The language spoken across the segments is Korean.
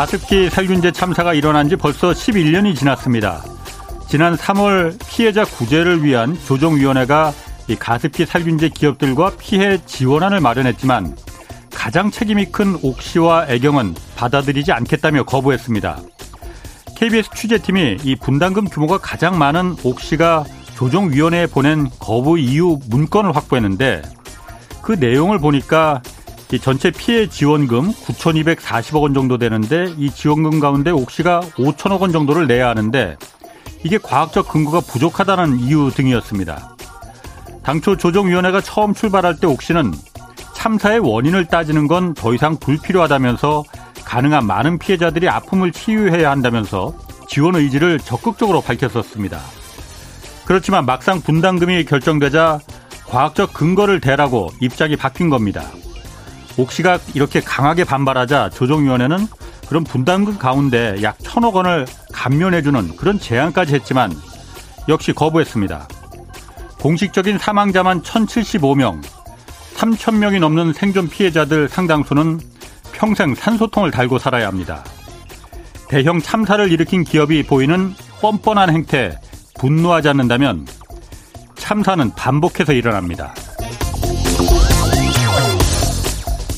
가습기 살균제 참사가 일어난 지 벌써 11년이 지났습니다. 지난 3월 피해자 구제를 위한 조정위원회가 가습기 살균제 기업들과 피해 지원안을 마련했지만 가장 책임이 큰 옥시와 애경은 받아들이지 않겠다며 거부했습니다. KBS 취재팀이 이 분담금 규모가 가장 많은 옥시가 조정위원회에 보낸 거부 이유 문건을 확보했는데 그 내용을 보니까 이 전체 피해 지원금 9,240억 원 정도 되는데 이 지원금 가운데 옥시가 5천억 원 정도를 내야 하는데 이게 과학적 근거가 부족하다는 이유 등이었습니다. 당초 조정위원회가 처음 출발할 때 옥시는 참사의 원인을 따지는 건 더 이상 불필요하다면서 가능한 많은 피해자들이 아픔을 치유해야 한다면서 지원 의지를 적극적으로 밝혔었습니다. 그렇지만 막상 분담금이 결정되자 과학적 근거를 대라고 입장이 바뀐 겁니다. 옥시가 이렇게 강하게 반발하자 조정위원회는 그런 분담금 가운데 약 천억 원을 감면해주는 그런 제안까지 했지만 역시 거부했습니다. 공식적인 사망자만 1,075명, 3,000명이 넘는 생존 피해자들 상당수는 평생 산소통을 달고 살아야 합니다. 대형 참사를 일으킨 기업이 보이는 뻔뻔한 행태, 분노하지 않는다면 참사는 반복해서 일어납니다.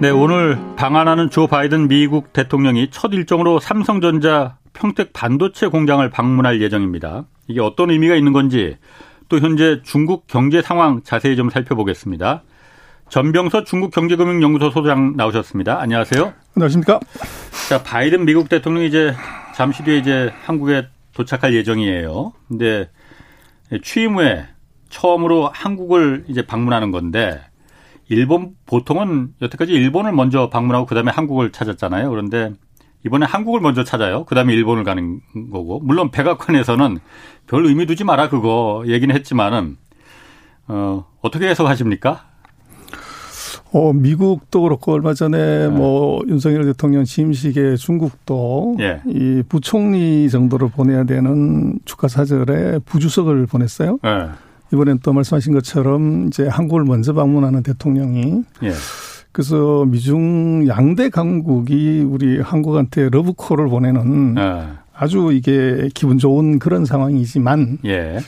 네, 오늘 방한하는 조 바이든 미국 대통령이 첫 일정으로 삼성전자 평택 반도체 공장을 방문할 예정입니다. 이게 어떤 의미가 있는 건지 또 현재 중국 경제 상황 자세히 좀 살펴보겠습니다. 전병서 중국경제금융연구소 소장 나오셨습니다. 안녕하세요. 안녕하십니까. 자, 바이든 미국 대통령이 이제 잠시 뒤에 이제 한국에 도착할 예정이에요. 근데 취임 후에 처음으로 한국을 이제 방문하는 건데 일본 보통은 여태까지 일본을 먼저 방문하고 그다음에 한국을 찾았잖아요. 그런데 이번에 한국을 먼저 찾아요. 그다음에 일본을 가는 거고 물론 백악관에서는 별 의미 두지 마라 그거 얘기는 했지만은 어 어떻게 해석하십니까? 어, 미국도 그렇고 얼마 전에 네. 뭐 윤석열 대통령 취임식에 중국도 예. 이 부총리 정도를 보내야 되는 축하 사절에 부주석을 보냈어요. 예. 이번엔 또 말씀하신 것처럼 이제 한국을 먼저 방문하는 대통령이 예. 그래서 미중 양대 강국이 우리 한국한테 러브콜을 보내는 예. 아주 이게 기분 좋은 그런 상황이지만 예.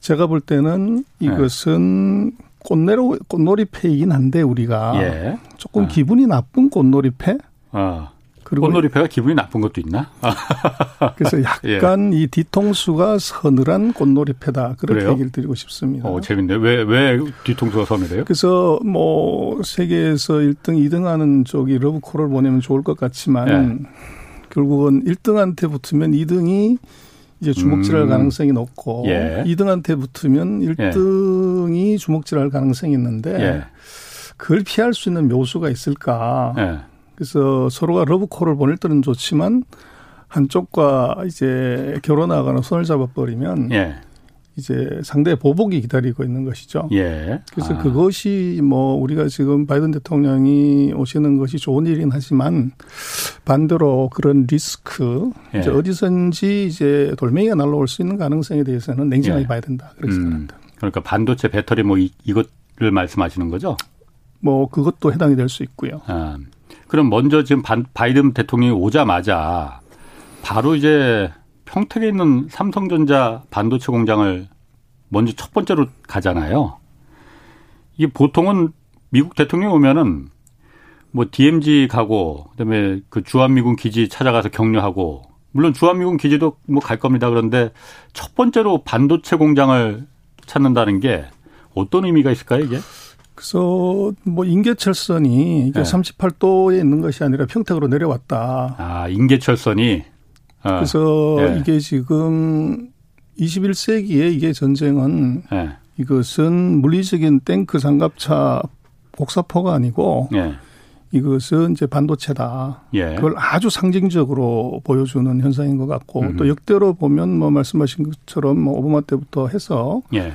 제가 볼 때는 이것은 꽃내로 꽃놀이패이긴 한데 우리가 예. 조금 아. 기분이 나쁜 꽃놀이패. 아. 그리고 꽃놀이패가 기분이 나쁜 것도 있나? 그래서 예. 약간 예. 이 뒤통수가 서늘한 꽃놀이패다 그렇게 그래요? 얘기를 드리고 싶습니다. 어, 재밌네. 왜, 왜 뒤통수가 서늘해요? 그래서 뭐 세계에서 1등, 2등 하는 쪽이 러브콜을 보내면 좋을 것 같지만 예. 결국은 1등한테 붙으면 2등이 이제 주먹질할 음. 가능성이 높고 예. 2등한테 붙으면 1등이 예. 주먹질할 가능성이 있는데 예. 그걸 피할 수 있는 묘수가 있을까? 예. 그래서 서로가 러브콜을 보낼 때는 좋지만 한쪽과 이제 결혼하거나 손을 잡아버리면 예. 이제 상대의 보복이 기다리고 있는 것이죠. 예. 그래서 아. 그것이 뭐 우리가 지금 바이든 대통령이 오시는 것이 좋은 일이긴 하지만 반대로 그런 리스크 예. 이제 어디선지 이제 돌멩이가 날라올 수 있는 가능성에 대해서는 냉정하게 예. 봐야 된다 그렇게 음. 생각합니다. 그러니까 반도체 배터리 뭐 이, 이것을 말씀하시는 거죠? 뭐 그것도 해당이 될 수 있고요. 아. 그럼 먼저 지금 바이든 대통령이 오자마자 바로 이제 평택에 있는 삼성전자 반도체 공장을 먼저 첫 번째로 가잖아요. 이게 보통은 미국 대통령 이 오면은 뭐 DMZ 가고 그다음에 그 주한미군 기지 찾아가서 격려하고 물론 주한미군 기지도 뭐 갈 겁니다. 그런데 첫 번째로 반도체 공장을 찾는다는 게 어떤 의미가 있을까요, 이게? 그래서 뭐 인계철선이 이게 네. 38도에 있는 것이 아니라 평택으로 내려왔다. 아 인계철선이. 아. 그래서 네. 이게 지금 21세기에 이게 전쟁은 네. 이것은 물리적인 탱크 장갑차 복사포가 아니고 이것은 이제 반도체다. 예. 그걸 아주 상징적으로 보여주는 현상인 것 같고 음. 또 역대로 보면 뭐 말씀하신 것처럼 뭐 오바마 때부터 해서 예.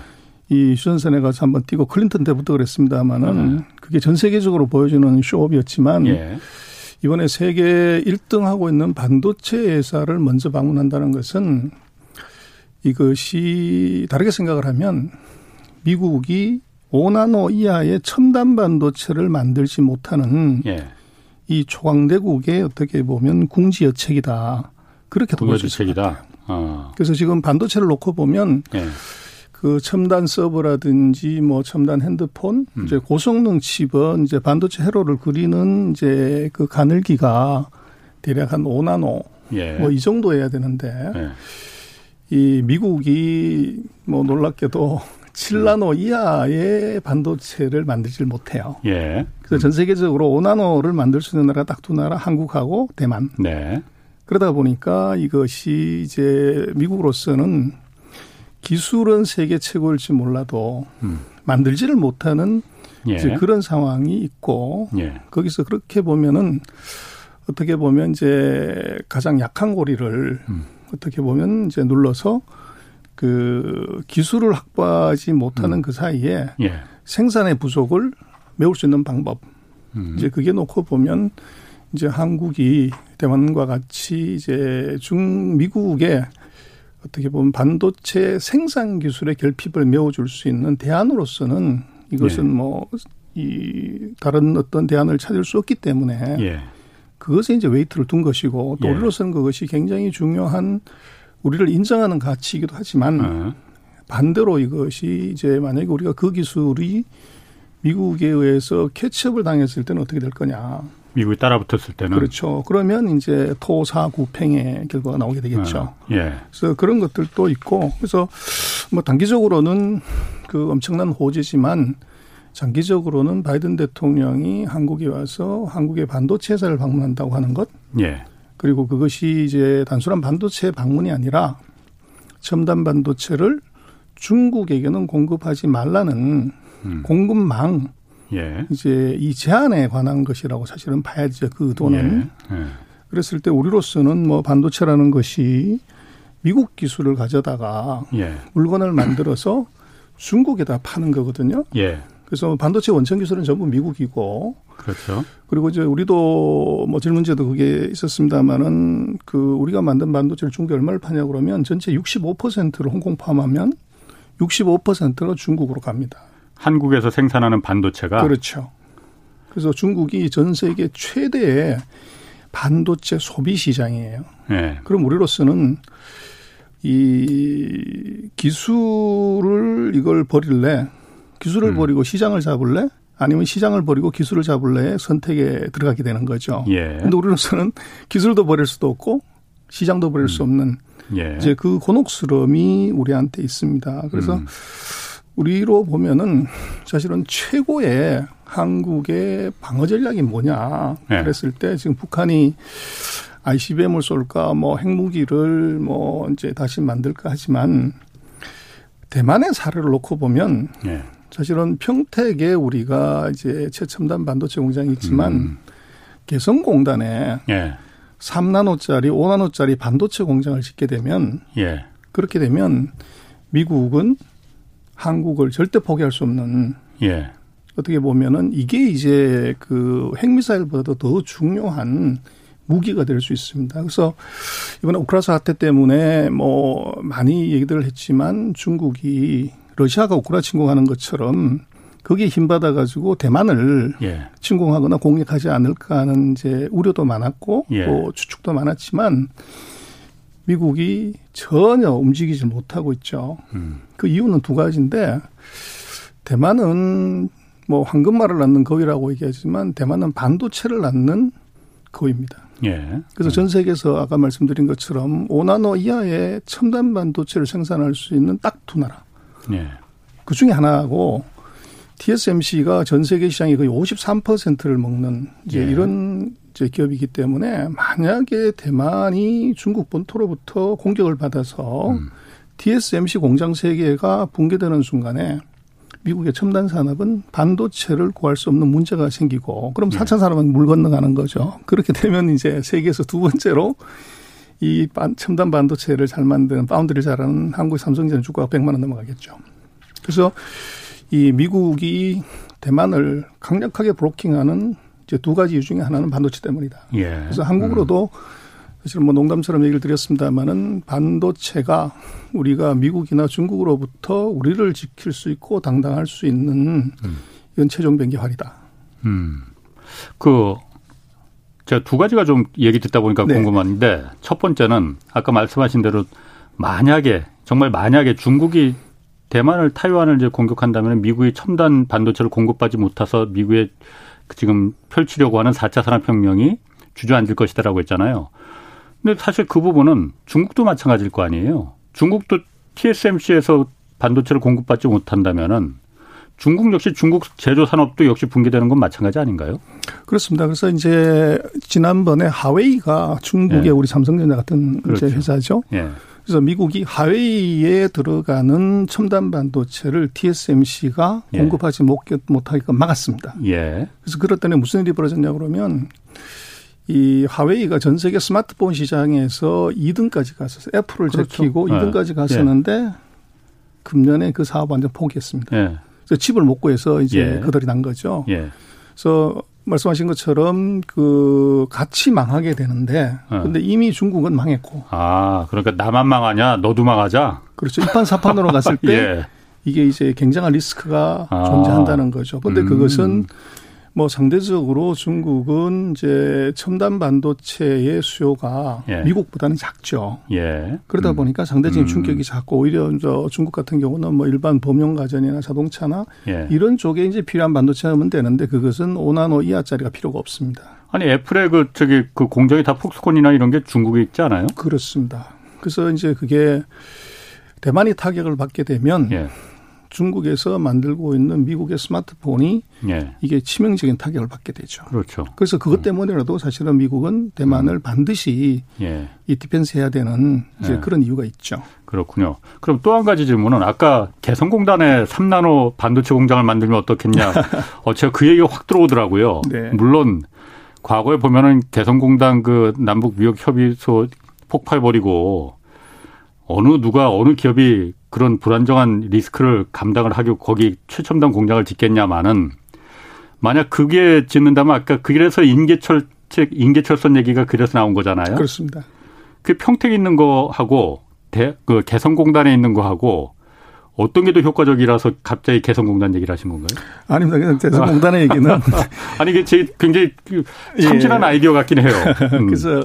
이 휴전선에 가서 한번 뛰고 클린턴 때부터 그랬습니다마는 음. 그게 전 세계적으로 보여주는 쇼업이었지만 예. 이번에 세계 1등 하고 있는 반도체 회사를 먼저 방문한다는 것은 이것이 다르게 생각을 하면 미국이 5나노 이하의 첨단 반도체를 만들지 못하는 예. 이 초강대국의 어떻게 보면 궁지여책이다. 그렇게 궁지여책이다. 어. 그래서 지금 반도체를 놓고 보면 예. 그 첨단 서버라든지 뭐 첨단 핸드폰 음. 이제 고성능 칩은 이제 반도체 회로를 그리는 이제 그 가늘기가 대략 한 5나노 예. 뭐이 정도 해야 되는데 예. 이 미국이 뭐 놀랍게도 7나노 이하의 반도체를 만들질 못해요. 예. 그래서 전 세계적으로 5나노를 만들 수 있는 나라가 딱 두 나라, 한국하고 대만. 네. 그러다 보니까 이것이 이제 미국으로서는 기술은 세계 최고일지 몰라도 음. 만들지를 못하는 예. 이제 그런 상황이 있고 예. 거기서 그렇게 보면은 어떻게 보면 이제 가장 약한 고리를 음. 어떻게 보면 이제 눌러서 그 기술을 확보하지 못하는 음. 그 사이에 예. 생산의 부족을 메울 수 있는 방법. 음. 이제 그게 놓고 보면 이제 한국이 대만과 같이 이제 중 미국의 어떻게 보면 반도체 생산 기술의 결핍을 메워줄 수 있는 대안으로서는 이것은 예. 뭐이 다른 어떤 대안을 찾을 수 없기 때문에 예. 그것에 이제 weight를 둔 것이고 또 예. 우리로서는 그것이 굉장히 중요한 우리를 인정하는 가치이기도 하지만 어. 반대로 이것이 이제 만약에 우리가 그 기술이 미국에 의해서 catch-up을 당했을 때는 어떻게 될 거냐. 미국이 따라붙었을 때는 그렇죠. 그러면 이제 토사구팽의 결과가 나오게 되겠죠. 어, 예. 그래서 그런 것들도 있고 그래서 뭐 단기적으로는 그 엄청난 호재지만 장기적으로는 바이든 대통령이 한국에 와서 한국의 반도체 회사를 방문한다고 하는 것. 예. 그리고 그것이 이제 단순한 반도체 방문이 아니라 첨단 반도체를 중국에게는 공급하지 말라는 음. 공급망 예. 이제 이 제한에 관한 것이라고 사실은 봐야죠 그 의도는 예. 예. 그랬을 때 우리로서는 뭐 반도체라는 것이 미국 기술을 가져다가 예. 물건을 만들어서 중국에다 파는 거거든요. 예. 그래서 반도체 원천 기술은 전부 미국이고 그렇죠. 그리고 이제 우리도 뭐 질문제도 그게 있었습니다만은 그 우리가 만든 반도체를 중국에 얼마를 파냐 그러면 전체 65%를 홍콩 포함하면 65%가 중국으로 갑니다. 한국에서 생산하는 반도체가 그렇죠. 그래서 중국이 전 세계 최대의 반도체 소비 시장이에요. 네. 그럼 우리로서는 이 기술을 이걸 버릴래 기술을 음. 버리고 시장을 잡을래? 아니면 시장을 버리고 기술을 잡을래 선택에 들어가게 되는 거죠. 예. 근데 우리로서는 기술도 버릴 수도 없고 시장도 버릴 음. 수 없는 예. 이제 그 곤혹스러움이 우리한테 있습니다. 그래서 음. 우리로 보면은 사실은 최고의 한국의 방어 전략이 뭐냐 예. 그랬을 때 지금 북한이 ICBM을 쏠까 뭐 핵무기를 뭐 이제 다시 만들까 하지만 대만의 사례를 놓고 보면 예. 사실은 평택에 우리가 이제 최첨단 반도체 공장이 있지만 음. 개성공단에 예. 3나노짜리, 5나노짜리 반도체 공장을 짓게 되면 예. 그렇게 되면 미국은 한국을 절대 포기할 수 없는 예. 어떻게 보면은 이게 이제 그 핵미사일보다도 더 중요한 무기가 될 수 있습니다. 그래서 이번에 우크라이나 사태 때문에 뭐 많이 얘기들을 했지만 중국이 러시아가 우크라 침공하는 것처럼 거기에 힘받아 가지고 대만을 예. 침공하거나 공격하지 않을까 하는 이제 우려도 많았고 예. 또 추측도 많았지만 미국이 전혀 움직이지 못하고 있죠. 음. 그 이유는 두 가지인데 대만은 뭐 황금말을 낳는 거위라고 얘기하지만 대만은 반도체를 낳는 거위입니다. 예. 그래서 전 세계에서 아까 말씀드린 것처럼 5나노 이하의 첨단 반도체를 생산할 수 있는 딱 두 나라. 예. 그 중에 하나고 TSMC가 전 세계 시장의 거의 53%를 먹는 이제 예. 이런 이제 기업이기 때문에 만약에 대만이 중국 본토로부터 공격을 받아서 음. TSMC 공장 세 개가 붕괴되는 순간에 미국의 첨단 산업은 반도체를 구할 수 없는 문제가 생기고 그럼 4차 산업은 물 건너가는 거죠. 그렇게 되면 이제 세계에서 두 번째로 이 첨단 반도체를 잘 만드는 파운드를 잘하는 한국 삼성전자 주가가 100만 원 넘어가겠죠. 그래서 이 미국이 대만을 강력하게 브로킹하는 이제 두 가지 이유 중에 하나는 반도체 때문이다. 예. 그래서 한국으로도 음. 사실은 뭐 농담처럼 얘기를 드렸습니다만은 반도체가 우리가 미국이나 중국으로부터 우리를 지킬 수 있고 당당할 수 있는 음. 이건 최종 변기활이다. 음. 그 제가 두 가지가 좀 얘기 듣다 보니까 네. 궁금한데 첫 번째는 아까 말씀하신 대로 만약에 정말 만약에 중국이 대만을 타이완을 이제 공격한다면 미국이 첨단 반도체를 공급받지 못해서 미국의 지금 펼치려고 하는 4차 산업혁명이 주저앉을 것이다라고 했잖아요. 근데 사실 그 부분은 중국도 마찬가지일 거 아니에요. 중국도 TSMC에서 반도체를 공급받지 못한다면은 중국 역시 중국 제조 산업도 역시 붕괴되는 건 마찬가지 아닌가요? 그렇습니다. 그래서 이제 지난번에 하웨이가 중국의 예. 우리 삼성전자 같은 그렇죠. 이제 회사죠. 예. 그래서 미국이 하웨이에 들어가는 첨단 반도체를 TSMC가 예. 공급하지 못하게끔 막았습니다. 예. 그래서 그렇더니 무슨 일이 벌어졌냐 그러면 이 하웨이가 전 세계 스마트폰 시장에서 2등까지 갔었어요. 애플을 그렇죠. 제키고 네. 2등까지 갔었는데 예. 금년에 그 사업 완전 포기했습니다. 예. 그래서 칩을 못 구해서 이제 예. 그들이 난 거죠. 예. 그래서 말씀하신 것처럼 그 같이 망하게 되는데 어. 근데 이미 중국은 망했고. 아, 그러니까 나만 망하냐? 너도 망하자. 그렇죠. 이판 사판으로 갔을 때 예. 이게 이제 굉장한 리스크가 아. 존재한다는 거죠. 근데 음. 그것은 뭐 상대적으로 중국은 이제 첨단 반도체의 수요가 예. 미국보다는 작죠. 예. 그러다 음. 보니까 상대적인 음. 충격이 작고 오히려 저 중국 같은 경우는 뭐 일반 범용 가전이나 자동차나 예. 이런 쪽에 이제 필요한 반도체는 되는데 그것은 5나노 이하짜리가 필요가 없습니다. 아니 애플의 그 저기 그 공장이 다 폭스콘이나 이런 게 중국에 있지 않아요? 그렇습니다. 그래서 이제 그게 대만이 타격을 받게 되면 예. 중국에서 만들고 있는 미국의 스마트폰이 예. 이게 치명적인 타격을 받게 되죠. 그렇죠. 그래서 그것 음. 때문에라도 사실은 미국은 대만을 음. 반드시 예. 이 defense 해야 되는 이제 예. 그런 이유가 있죠. 그렇군요. 그럼 또 한 가지 질문은 아까 개성공단에 3나노 반도체 공장을 만들면 어떻겠냐. 어, 제가 그 얘기가 확 들어오더라고요. 네. 물론 과거에 보면은 개성공단 그 남북 무역 협의소 폭파해 버리고 어느 누가 어느 기업이 그런 불안정한 리스크를 감당을 하고 거기 최첨단 공장을 짓겠냐마는 만약 그게 짓는다면 아까 그래서 인계철 인계철선 얘기가 그래서 나온 거잖아요. 그렇습니다. 그 평택에 있는 거하고 대, 그 개성공단에 있는 거하고 어떤 게 더 효과적이라서 갑자기 개성공단 얘기를 하신 건가요? 아닙니다. 그냥 개성공단의 얘기는 아니 이게 제 굉장히 그 참신한 예. 아이디어 같긴 해요. 음. 그래서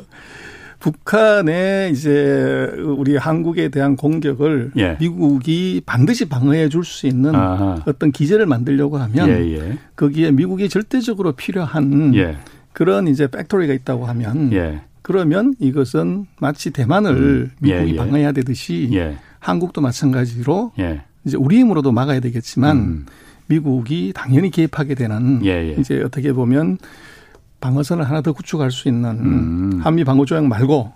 북한의 이제 우리 한국에 대한 공격을 예. 미국이 반드시 방어해 줄 수 있는 아하. 어떤 기제를 만들려고 하면 예예. 예. 거기에 미국이 절대적으로 필요한 예. 그런 이제 팩토리가 있다고 하면 예. 그러면 이것은 마치 대만을 음. 미국이 예, 예. 방어해야 되듯이 한국도 마찬가지로 이제 우리 힘으로도 막아야 되겠지만 음. 미국이 당연히 개입하게 되는 이제 어떻게 보면 방어선을 하나 더 구축할 수 있는 음. 한미 방어 조약 말고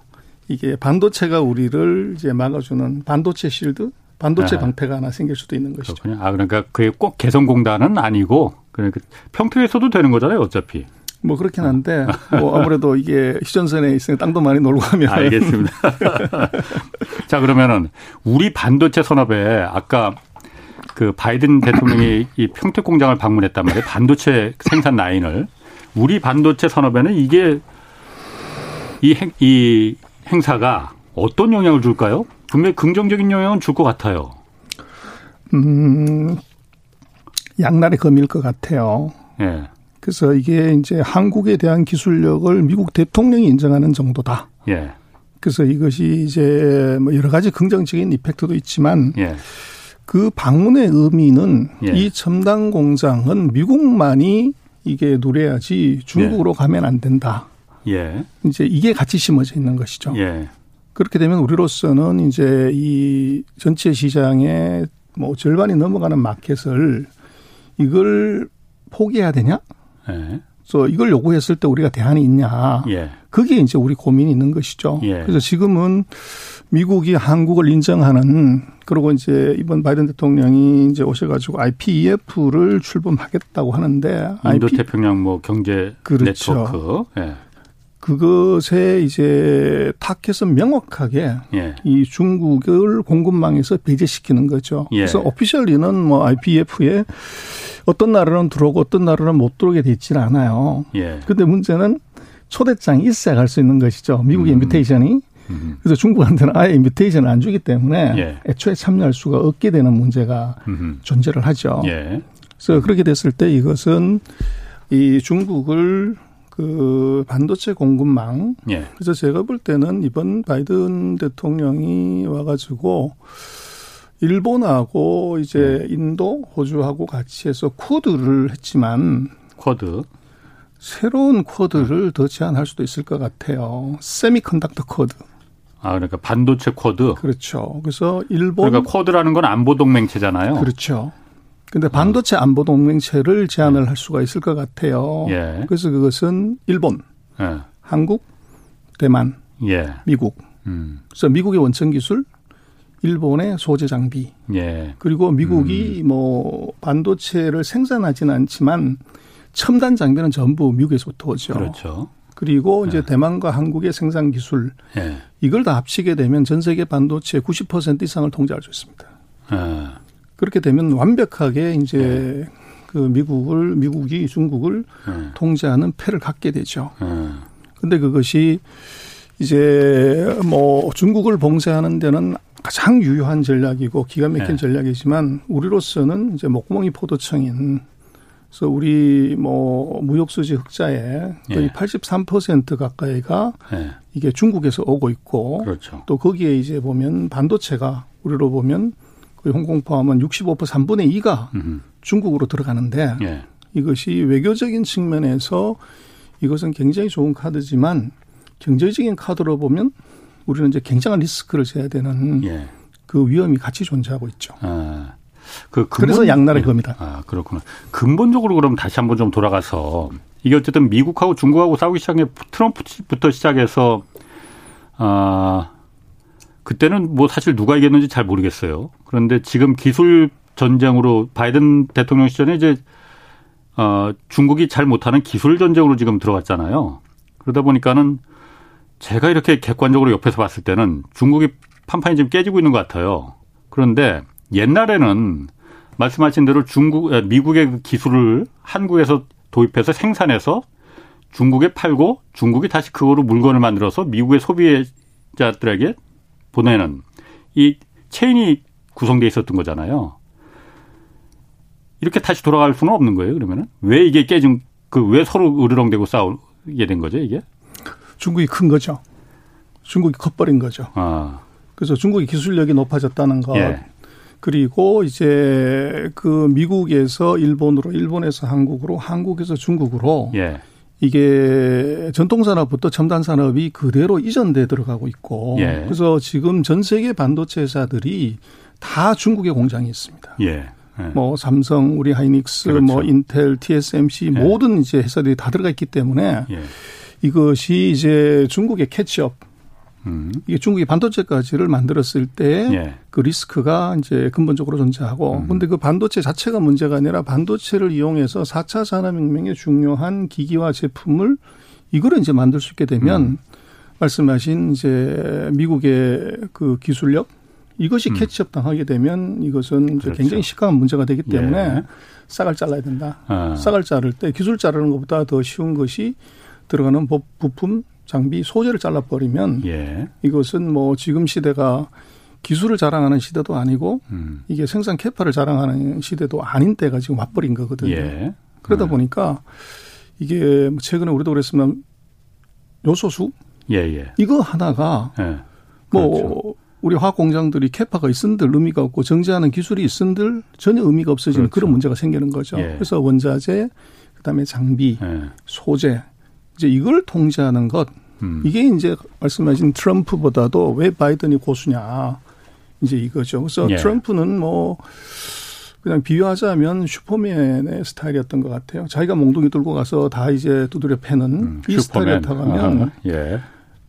이게 반도체가 우리를 이제 막아주는 반도체 실드, 반도체 아. 방패가 하나 생길 수도 있는 것이죠. 그렇군요. 아 그러니까 그게 꼭 개성공단은 아니고 그러니까 평택에서도 되는 거잖아요, 어차피. 뭐 그렇긴 한데 뭐 아무래도 이게 휴전선에 있으니 땅도 많이 놀고 가면 알겠습니다. 자 그러면은 우리 반도체 산업에 아까 그 바이든 대통령이 이 평택 공장을 방문했단 말이에요. 반도체 생산 라인을 우리 반도체 산업에는 이게 이, 행, 이 행사가 어떤 영향을 줄까요? 분명히 긍정적인 영향은 줄 것 같아요. 음, 양날의 검일 것 같아요. 예. 그래서 이게 이제 한국에 대한 기술력을 미국 대통령이 인정하는 정도다. 예. 그래서 이것이 이제 뭐 여러 가지 긍정적인 이펙트도 있지만 예. 그 방문의 의미는 예. 이 첨단 공장은 미국만이 이게 누려야지 중국으로 예. 가면 안 된다. 예. 이제 이게 같이 심어져 있는 것이죠. 예. 그렇게 되면 우리로서는 이제 이 전체 시장의 뭐 절반이 넘어가는 마켓을 이걸 포기해야 되냐? 예. 저 이걸 요구했을 때 우리가 대안이 있냐. 예. 그게 이제 우리 고민이 있는 것이죠. 예. 그래서 지금은 미국이 한국을 인정하는 그리고 이제 이번 바이든 대통령이 이제 오셔가지고 IPEF를 출범하겠다고 하는데 인도 태평양 뭐 경제 그렇죠. 네트워크. 예. 그것에 이제 타켓은 명확하게 예. 이 중국을 공급망에서 배제시키는 거죠. 예. 그래서 오피셜리는 뭐 IPF에 어떤 나라는 들어오고 어떤 나라는 못 들어오게 돼 있지는 않아요. 예. 근데 문제는 초대장이 있어야 갈 수 있는 것이죠. 미국의 음. 인비테이션이. 음. 그래서 중국한테는 아예 인비테이션을 안 주기 때문에 예. 애초에 참여할 수가 없게 되는 문제가 음. 존재를 하죠. 예. 그래서 그렇게 됐을 때 이것은 이 중국을 그 반도체 공급망. 예. 그래서 제가 볼 때는 이번 바이든 대통령이 와가지고 일본하고 이제 음. 인도, 호주하고 같이 해서 코드를 했지만 쿼드 새로운 쿼드를 더 제안할 수도 있을 것 같아요. semiconductor Quad. 아, 그러니까 반도체 쿼드. 그렇죠. 그래서 일본 그러니까 쿼드라는 건 안보 동맹체잖아요. 그렇죠. 근데 반도체 안보 동맹체를 제안을 할 수가 있을 것 같아요. 예. 그래서 그것은 일본, 예. 한국, 대만, 예. 미국. 음. 그래서 미국의 원천 기술, 일본의 소재 장비. 예. 그리고 미국이 음. 뭐 반도체를 생산하지는 않지만 첨단 장비는 전부 미국에서부터 오죠. 그렇죠. 그리고 이제 예. 대만과 한국의 생산 기술 예. 이걸 다 합치게 되면 전 세계 반도체 90% 이상을 통제할 수 있습니다. 예. 그렇게 되면 완벽하게 이제 네. 그 미국을 미국이 중국을 네. 통제하는 패를 갖게 되죠. 네. 근데 그것이 이제 뭐 중국을 봉쇄하는 데는 가장 유효한 전략이고 기가 막힌 네. 전략이지만 우리로서는 이제 목구멍이 포도청인 그래서 우리 뭐 무역 수지 흑자의 거의 예. 83% 가까이가 예. 이게 중국에서 오고 있고 그렇죠. 또 거기에 이제 보면 반도체가 우리로 보면 그 홍콩 포함은 65% 3분의 2가 음흠. 중국으로 들어가는데 예. 이것이 외교적인 측면에서 이것은 굉장히 좋은 카드지만 경제적인 카드로 보면 우리는 이제 굉장한 리스크를 져야 되는 예. 그 위험이 같이 존재하고 있죠. 아, 그 근본, 그래서 양날의 검이다. 아 그렇구나. 근본적으로 그럼 다시 한번 좀 돌아가서 이게 어쨌든 미국하고 중국하고 싸우기 시작해 트럼프부터 시작해서 아 그때는 뭐 사실 누가 이겼는지 잘 모르겠어요. 그런데 지금 기술 전쟁으로 바이든 대통령 시절에 이제 어 중국이 잘 못하는 기술 전쟁으로 지금 들어갔잖아요. 그러다 보니까는 제가 이렇게 객관적으로 옆에서 봤을 때는 중국이 판판이 지금 깨지고 있는 것 같아요. 그런데 옛날에는 말씀하신 대로 중국, 미국의 그 기술을 한국에서 도입해서 생산해서 중국에 팔고 중국이 다시 그거로 물건을 만들어서 미국의 소비자들에게 보내는 이 체인이 구성돼 있었던 거잖아요. 이렇게 다시 돌아갈 수는 없는 거예요. 그러면은 왜 이게 깨진 그 왜 서로 으르렁대고 싸우게 된 거죠 이게? 중국이 큰 거죠. 중국이 커버린 거죠. 아. 그래서 중국의 기술력이 높아졌다는 것. 예. 그리고 이제 그 미국에서 일본으로, 일본에서 한국으로, 한국에서 중국으로 예. 이게 전통 산업부터 첨단 산업이 그대로 이전돼 들어가고 있고 예. 그래서 지금 전 세계 반도체 회사들이 다 중국에 공장이 있습니다. 예. 예. 뭐 삼성, 우리 하이닉스, 그렇죠. 뭐 인텔, TSMC 예. 모든 이제 회사들이 다 들어가 있기 때문에 예. 이것이 이제 중국의 catch-up 음. 이게 중국이 반도체 가지를 만들었을 때그 예. 리스크가 이제 근본적으로 존재하고 음. 근데 그 반도체 자체가 문제가 아니라 반도체를 이용해서 4차 산업혁명의 중요한 기기와 제품을 이거를 이제 만들 수 있게 되면 음. 말씀하신 이제 미국의 그 기술력 이것이 음. catch-up 당하게 되면 이것은 그렇죠. 굉장히 심각한 문제가 되기 때문에 예. 싹을 잘라야 된다. 아. 싹을 자를 때 기술 자르는 것보다 더 쉬운 것이 들어가는 부품 장비 소재를 잘라버리면 예. 이것은 뭐 지금 시대가 기술을 자랑하는 시대도 아니고 음. 이게 생산 캐파를 자랑하는 시대도 아닌 때가 지금 와버린 거거든요. 예. 그러다 음. 보니까 이게 뭐 최근에 우리도 그랬으면 요소수 예예. 예. 이거 하나가 예. 뭐 그렇죠. 우리 화학 공장들이 캐파가 있은들 의미가 없고 정제하는 기술이 있은들 전혀 의미가 없어지는 그렇죠. 그런 문제가 생기는 거죠. 예. 그래서 원자재 그다음에 장비, 예. 소재 이제 이걸 통제하는 것 음. 이게 이제 말씀하신 트럼프보다도 왜 바이든이 고수냐 이제 이거죠. 그래서 예. 트럼프는 뭐 그냥 비유하자면 슈퍼맨의 스타일이었던 것 같아요. 자기가 몽둥이 들고 가서 다 이제 두드려 패는 음, 이 스타일이었다고 하면 예.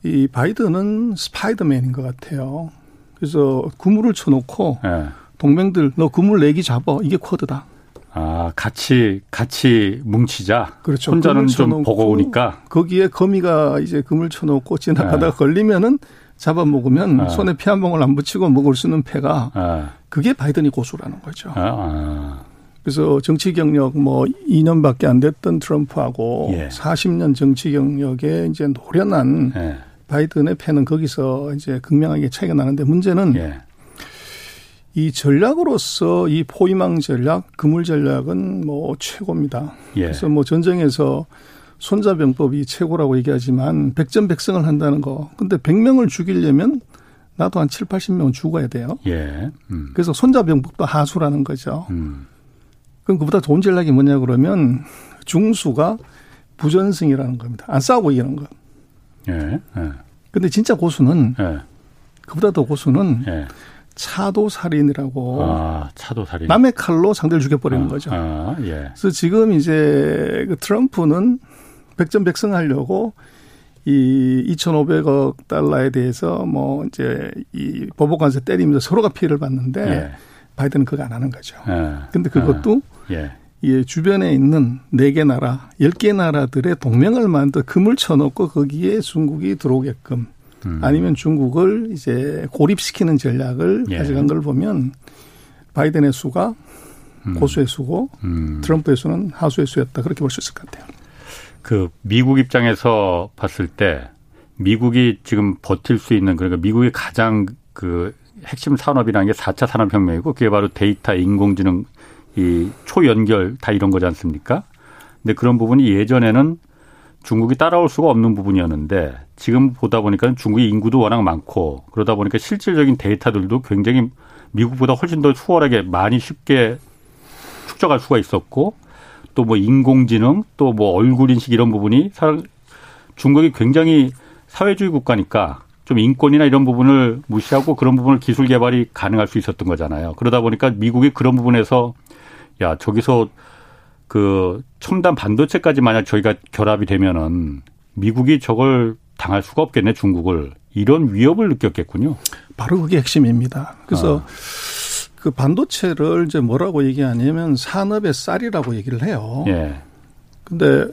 이 바이든은 스파이더맨인 것 같아요. 그래서 그물을 쳐놓고 예. 동맹들 너 그물 내기 잡어 이게 코드다. 아 같이 같이 뭉치자. 그렇죠. 혼자는 좀 버거우니까 거기에 거미가 이제 그물 쳐놓고 지나가다가 예. 걸리면은 잡아먹으면 아. 손에 피 한 방울 안 붙이고 먹을 수 있는 패가 아. 그게 바이든이 고수라는 거죠. 아. 아. 그래서 정치 경력 뭐 2년밖에 안 됐던 트럼프하고 예. 40년 정치 경력에 이제 노련한 예. 바이든의 패는 거기서 이제 극명하게 차이가 나는데 문제는 예. 이 전략으로서 이 포위망 전략, 그물 전략은 뭐 최고입니다. 예. 그래서 뭐 전쟁에서 손자병법이 최고라고 얘기하지만 백전백승을 한다는 거. 근데 100명을 죽이려면 나도 한 7, 80명은 죽어야 돼요. 예. 음. 그래서 손자병법도 하수라는 거죠. 음. 그럼 그보다 좋은 전략이 뭐냐 그러면 중수가 부전승이라는 겁니다. 안 싸우고 이기는 거. 예. 예. 근데 진짜 고수는 예. 그보다 더 고수는 예. 차도 살인이라고. 아, 차도 살인. 남의 칼로 상대를 죽여버리는 아, 거죠. 아, 예. 그래서 지금 이제 그 트럼프는 백전백승하려고 이 2,500억 달러에 대해서 뭐 이제 이 보복관세 때리면서 서로가 피해를 봤는데 예. 바이든은 그거 안 하는 거죠. 예. 근데 그것도 예. 이 주변에 있는 네 개 나라, 열 개 나라들의 동맹을 만들어 금을 쳐놓고 거기에 중국이 들어오게끔 음. 아니면 중국을 이제 고립시키는 전략을 예. 가져간 걸 보면 바이든의 수가 음. 고수의 수고 음. 트럼프의 수는 하수의 수였다 그렇게 볼 수 있을 것 같아요. 그 미국 입장에서 봤을 때 미국이 지금 버틸 수 있는 그러니까 미국이 가장 그 핵심 산업이라는 게 4차 산업혁명이고 그게 바로 데이터, 인공지능, 이 초연결 다 이런 거지 않습니까? 근데 그런 부분이 예전에는 중국이 따라올 수가 없는 부분이었는데 지금 보다 보니까 중국의 인구도 워낙 많고 그러다 보니까 실질적인 데이터들도 굉장히 미국보다 훨씬 더 수월하게 많이 쉽게 축적할 수가 있었고 또 뭐 인공지능 또 뭐 얼굴 인식 이런 부분이 중국이 굉장히 사회주의 국가니까 좀 인권이나 이런 부분을 무시하고 그런 부분을 기술 개발이 가능할 수 있었던 거잖아요. 그러다 보니까 미국이 그런 부분에서 야 저기서 그 첨단 반도체까지 만약 저희가 결합이 되면은 미국이 저걸 당할 수가 없겠네 중국을 이런 위협을 느꼈겠군요. 바로 그게 핵심입니다. 그래서 아. 그 반도체를 이제 뭐라고 얘기하냐면 산업의 쌀이라고 얘기를 해요. 예. 근데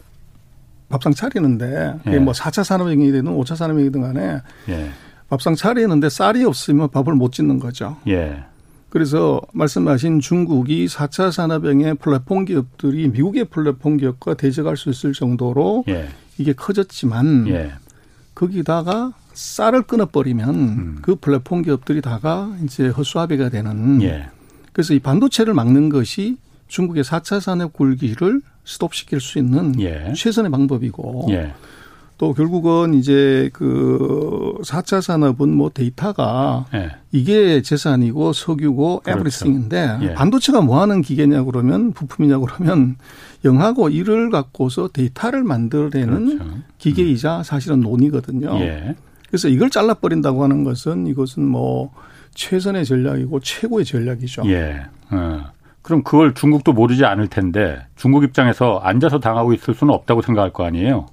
밥상 차리는데 예. 뭐 4차 산업혁명이든 5차 산업혁명이든 간에 예. 밥상 차리는데 쌀이 없으면 밥을 못 짓는 거죠. 예. 그래서 말씀하신 중국이 4차 산업혁명의 플랫폼 기업들이 미국의 플랫폼 기업과 대적할 수 있을 정도로 예. 이게 커졌지만 예. 거기다가 쌀을 끊어버리면 음. 그 플랫폼 기업들이 다가 이제 허수아비가 되는. 예. 그래서 이 반도체를 막는 것이 중국의 4차 산업 굴기를 스톱시킬 수 있는 예. 최선의 방법이고 예. 또 결국은 이제 그 4차 산업은 뭐 데이터가 예. 이게 재산이고 석유고 그렇죠. 에브리싱인데 예. 반도체가 뭐 하는 기계냐 그러면 부품이냐 그러면 영하고 일을 갖고서 데이터를 만들어내는 그렇죠. 기계이자 사실은 논이거든요. 예. 그래서 이걸 잘라버린다고 하는 것은 이것은 뭐 최선의 전략이고 최고의 전략이죠. 예. 어. 그럼 그걸 중국도 모르지 않을 텐데 중국 입장에서 앉아서 당하고 있을 수는 없다고 생각할 거 아니에요?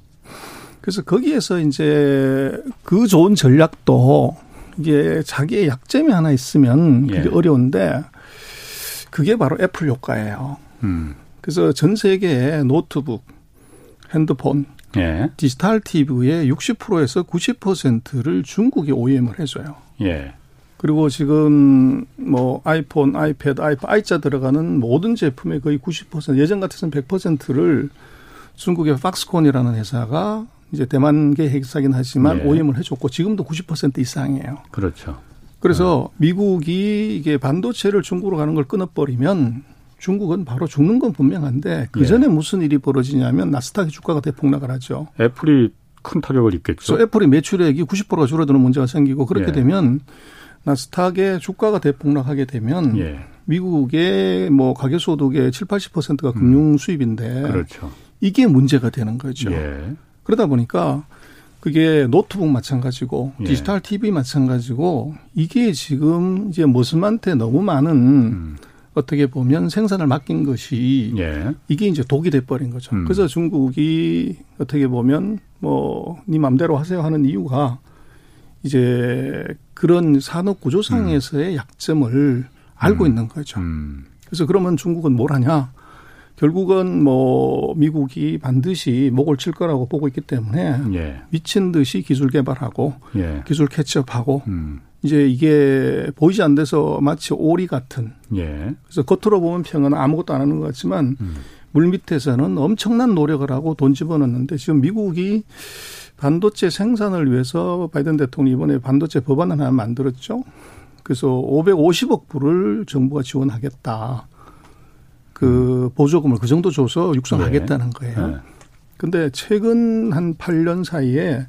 그래서 거기에서 이제 그 좋은 전략도 이게 자기의 약점이 하나 있으면 그게 예. 어려운데 그게 바로 애플 효과예요. 음. 그래서 전 세계의 노트북, 핸드폰, 예. 디지털 TV의 60%에서 90%를 중국이 OEM을 해줘요. 예. 그리고 지금 뭐 아이폰, 아이패드, 아이폰, 아이자 들어가는 모든 제품의 거의 90% 예전 같았으면 100%를 중국의 폭스콘이라는 회사가 이제 대만계 회사긴 하지만 예. OEM을 해줬고 지금도 90% 이상이에요. 그렇죠. 그래서 어. 미국이 이게 반도체를 중국으로 가는 걸 끊어버리면 중국은 바로 죽는 건 분명한데 그 전에 예. 무슨 일이 벌어지냐면 나스닥의 주가가 대폭락을 하죠. 애플이 큰 타격을 입겠죠. 그래서 애플이 매출액이 90%가 줄어드는 문제가 생기고 그렇게 예. 되면 나스닥의 주가가 대폭락하게 되면 예. 미국의 뭐 가계 소득의 7, 80%가 금융 음. 수입인데 그렇죠. 이게 문제가 되는 거죠. 예. 그러다 보니까 그게 노트북 마찬가지고 예. 디지털 TV 마찬가지고 이게 지금 이제 모습한테 너무 많은 음. 어떻게 보면 생산을 맡긴 것이 예. 이게 이제 독이 돼버린 거죠. 음. 그래서 중국이 어떻게 보면 뭐네 맘대로 하세요 하는 이유가 이제 그런 산업 구조상에서의 음. 약점을 알고 음. 있는 거죠. 음. 그래서 그러면 중국은 뭘 하냐? 결국은 뭐 미국이 반드시 목을 칠 거라고 보고 있기 때문에 예. 미친 듯이 기술 개발하고 예. 기술 catch-up하고 음. 이제 이게 보이지 않돼서 마치 오리 같은. 예. 그래서 겉으로 보면 평은 아무것도 안 하는 것 같지만 음. 물 밑에서는 엄청난 노력을 하고 돈 집어넣는데 지금 미국이 반도체 생산을 위해서 바이든 대통령이 이번에 반도체 법안을 하나 만들었죠. 그래서 550억 불을 정부가 지원하겠다. 그 음. 보조금을 그 정도 줘서 육성하겠다는 네. 거예요. 네. 근데 최근 한 8년 사이에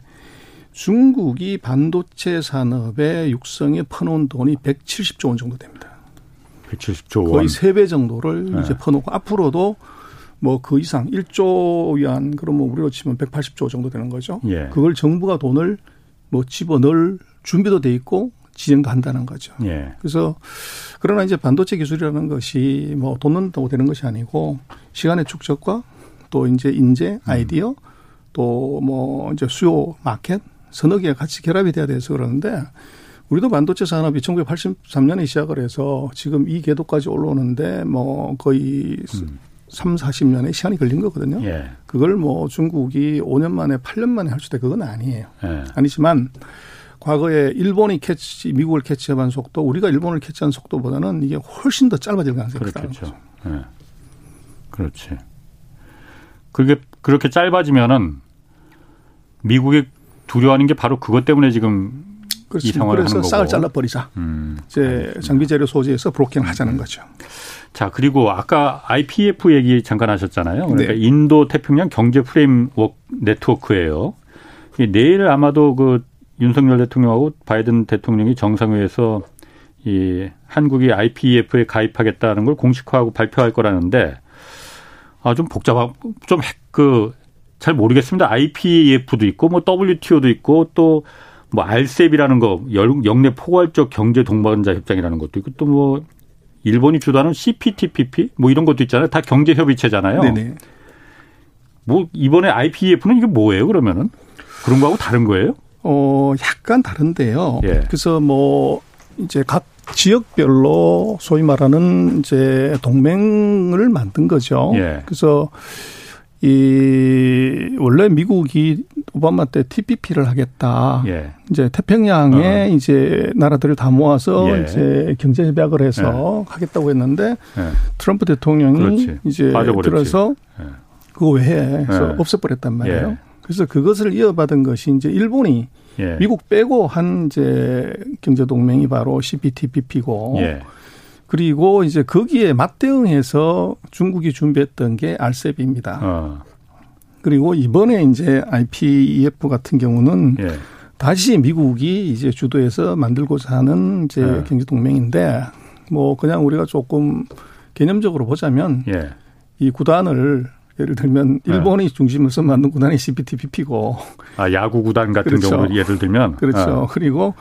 중국이 반도체 산업의 육성에 퍼놓은 돈이 170조 원 정도 됩니다. 170조 원. 거의 3배 정도를 네. 이제 퍼놓고 앞으로도 뭐 그 이상 1조 위안 그러면 우리로 치면 180조 정도 되는 거죠. 예. 그걸 정부가 돈을 뭐 집어넣을 준비도 돼 있고 진행도 한다는 거죠. 예. 그래서 그러나 이제 반도체 기술이라는 것이 뭐돈 넣는다고 되는 것이 아니고 시간의 축적과 또 이제 인재, 음. 아이디어 음. 또뭐 이제 수요 마켓 서너 개가 같이 결합이 돼야 돼서 그러는데 우리도 반도체 산업이 1983년에 시작을 해서 지금 이 궤도까지 올라오는데 뭐 거의 음. 3, 40년의 시간이 걸린 거거든요. 예. 그걸 뭐 중국이 5년 만에 8년 만에 할 수 있다 그건 아니에요. 예. 아니지만 과거에 일본이 캐치, 미국을 캐치한 속도, 우리가 일본을 캐치한 속도보다는 이게 훨씬 더 짧아질 가능성이 크다는 거죠. 예. 그렇지. 그게 그렇게 짧아지면은 미국이 두려워하는 게 바로 그것 때문에 지금 그렇습니다. 이 상황을 그래서 하는 거고. 싹을 잘라버리자. 음, 이제 장비 재료 소재에서 blocking을 하자는 거죠. 자 그리고 아까 IPEF 얘기 잠깐 하셨잖아요. 그러니까 네. 인도 태평양 경제 framework 네트워크예요. 내일 아마도 그 윤석열 대통령하고 바이든 대통령이 정상회담에서 이 한국이 IPEF에 가입하겠다는 걸 공식화하고 발표할 거라는데 아 좀 복잡하고 좀그 잘 모르겠습니다. IPEF도 있고 뭐 WTO도 있고 또 뭐 RCEP이라는 거 영내 포괄적 경제 동반자 협정이라는 것도 있고 또뭐 일본이 주도하는 CPTPP 뭐 이런 것도 있잖아요. 다 경제 협의체잖아요. 네네. 뭐 이번에 IPEF는 이게 뭐예요? 그러면은 그런 거하고 다른 거예요? 어 약간 다른데요. 예. 그래서 뭐 이제 각 지역별로 소위 말하는 이제 동맹을 만든 거죠. 예. 그래서 이 원래 미국이 오바마 때 TPP를 하겠다. 예. 이제 태평양에 어. 이제 나라들을 다 모아서 예. 이제 경제 협약을 해서 예. 하겠다고 했는데 예. 트럼프 대통령이 그렇지. 이제 빠져버렸지. 들어서 예. 그거 외에 서 예. 없애버렸단 말이에요. 그래서 그것을 이어받은 것이 이제 일본이 미국 빼고 한 이제 경제 동맹이 바로 CPTPP고 그리고 이제 거기에 맞대응해서 중국이 준비했던 게 RCEP입니다. 어. 그리고 이번에 이제 IPEF 같은 경우는 예. 다시 미국이 이제 주도해서 만들고자 하는 이제 예. 경제 동맹인데 뭐 그냥 우리가 조금 개념적으로 보자면 예. 이 구단을 예를 들면 예. 일본이 중심에서 만든 구단이 CPTPP고 아 야구 구단 같은 그렇죠. 경우를 예를 들면 그렇죠. 어. 그리고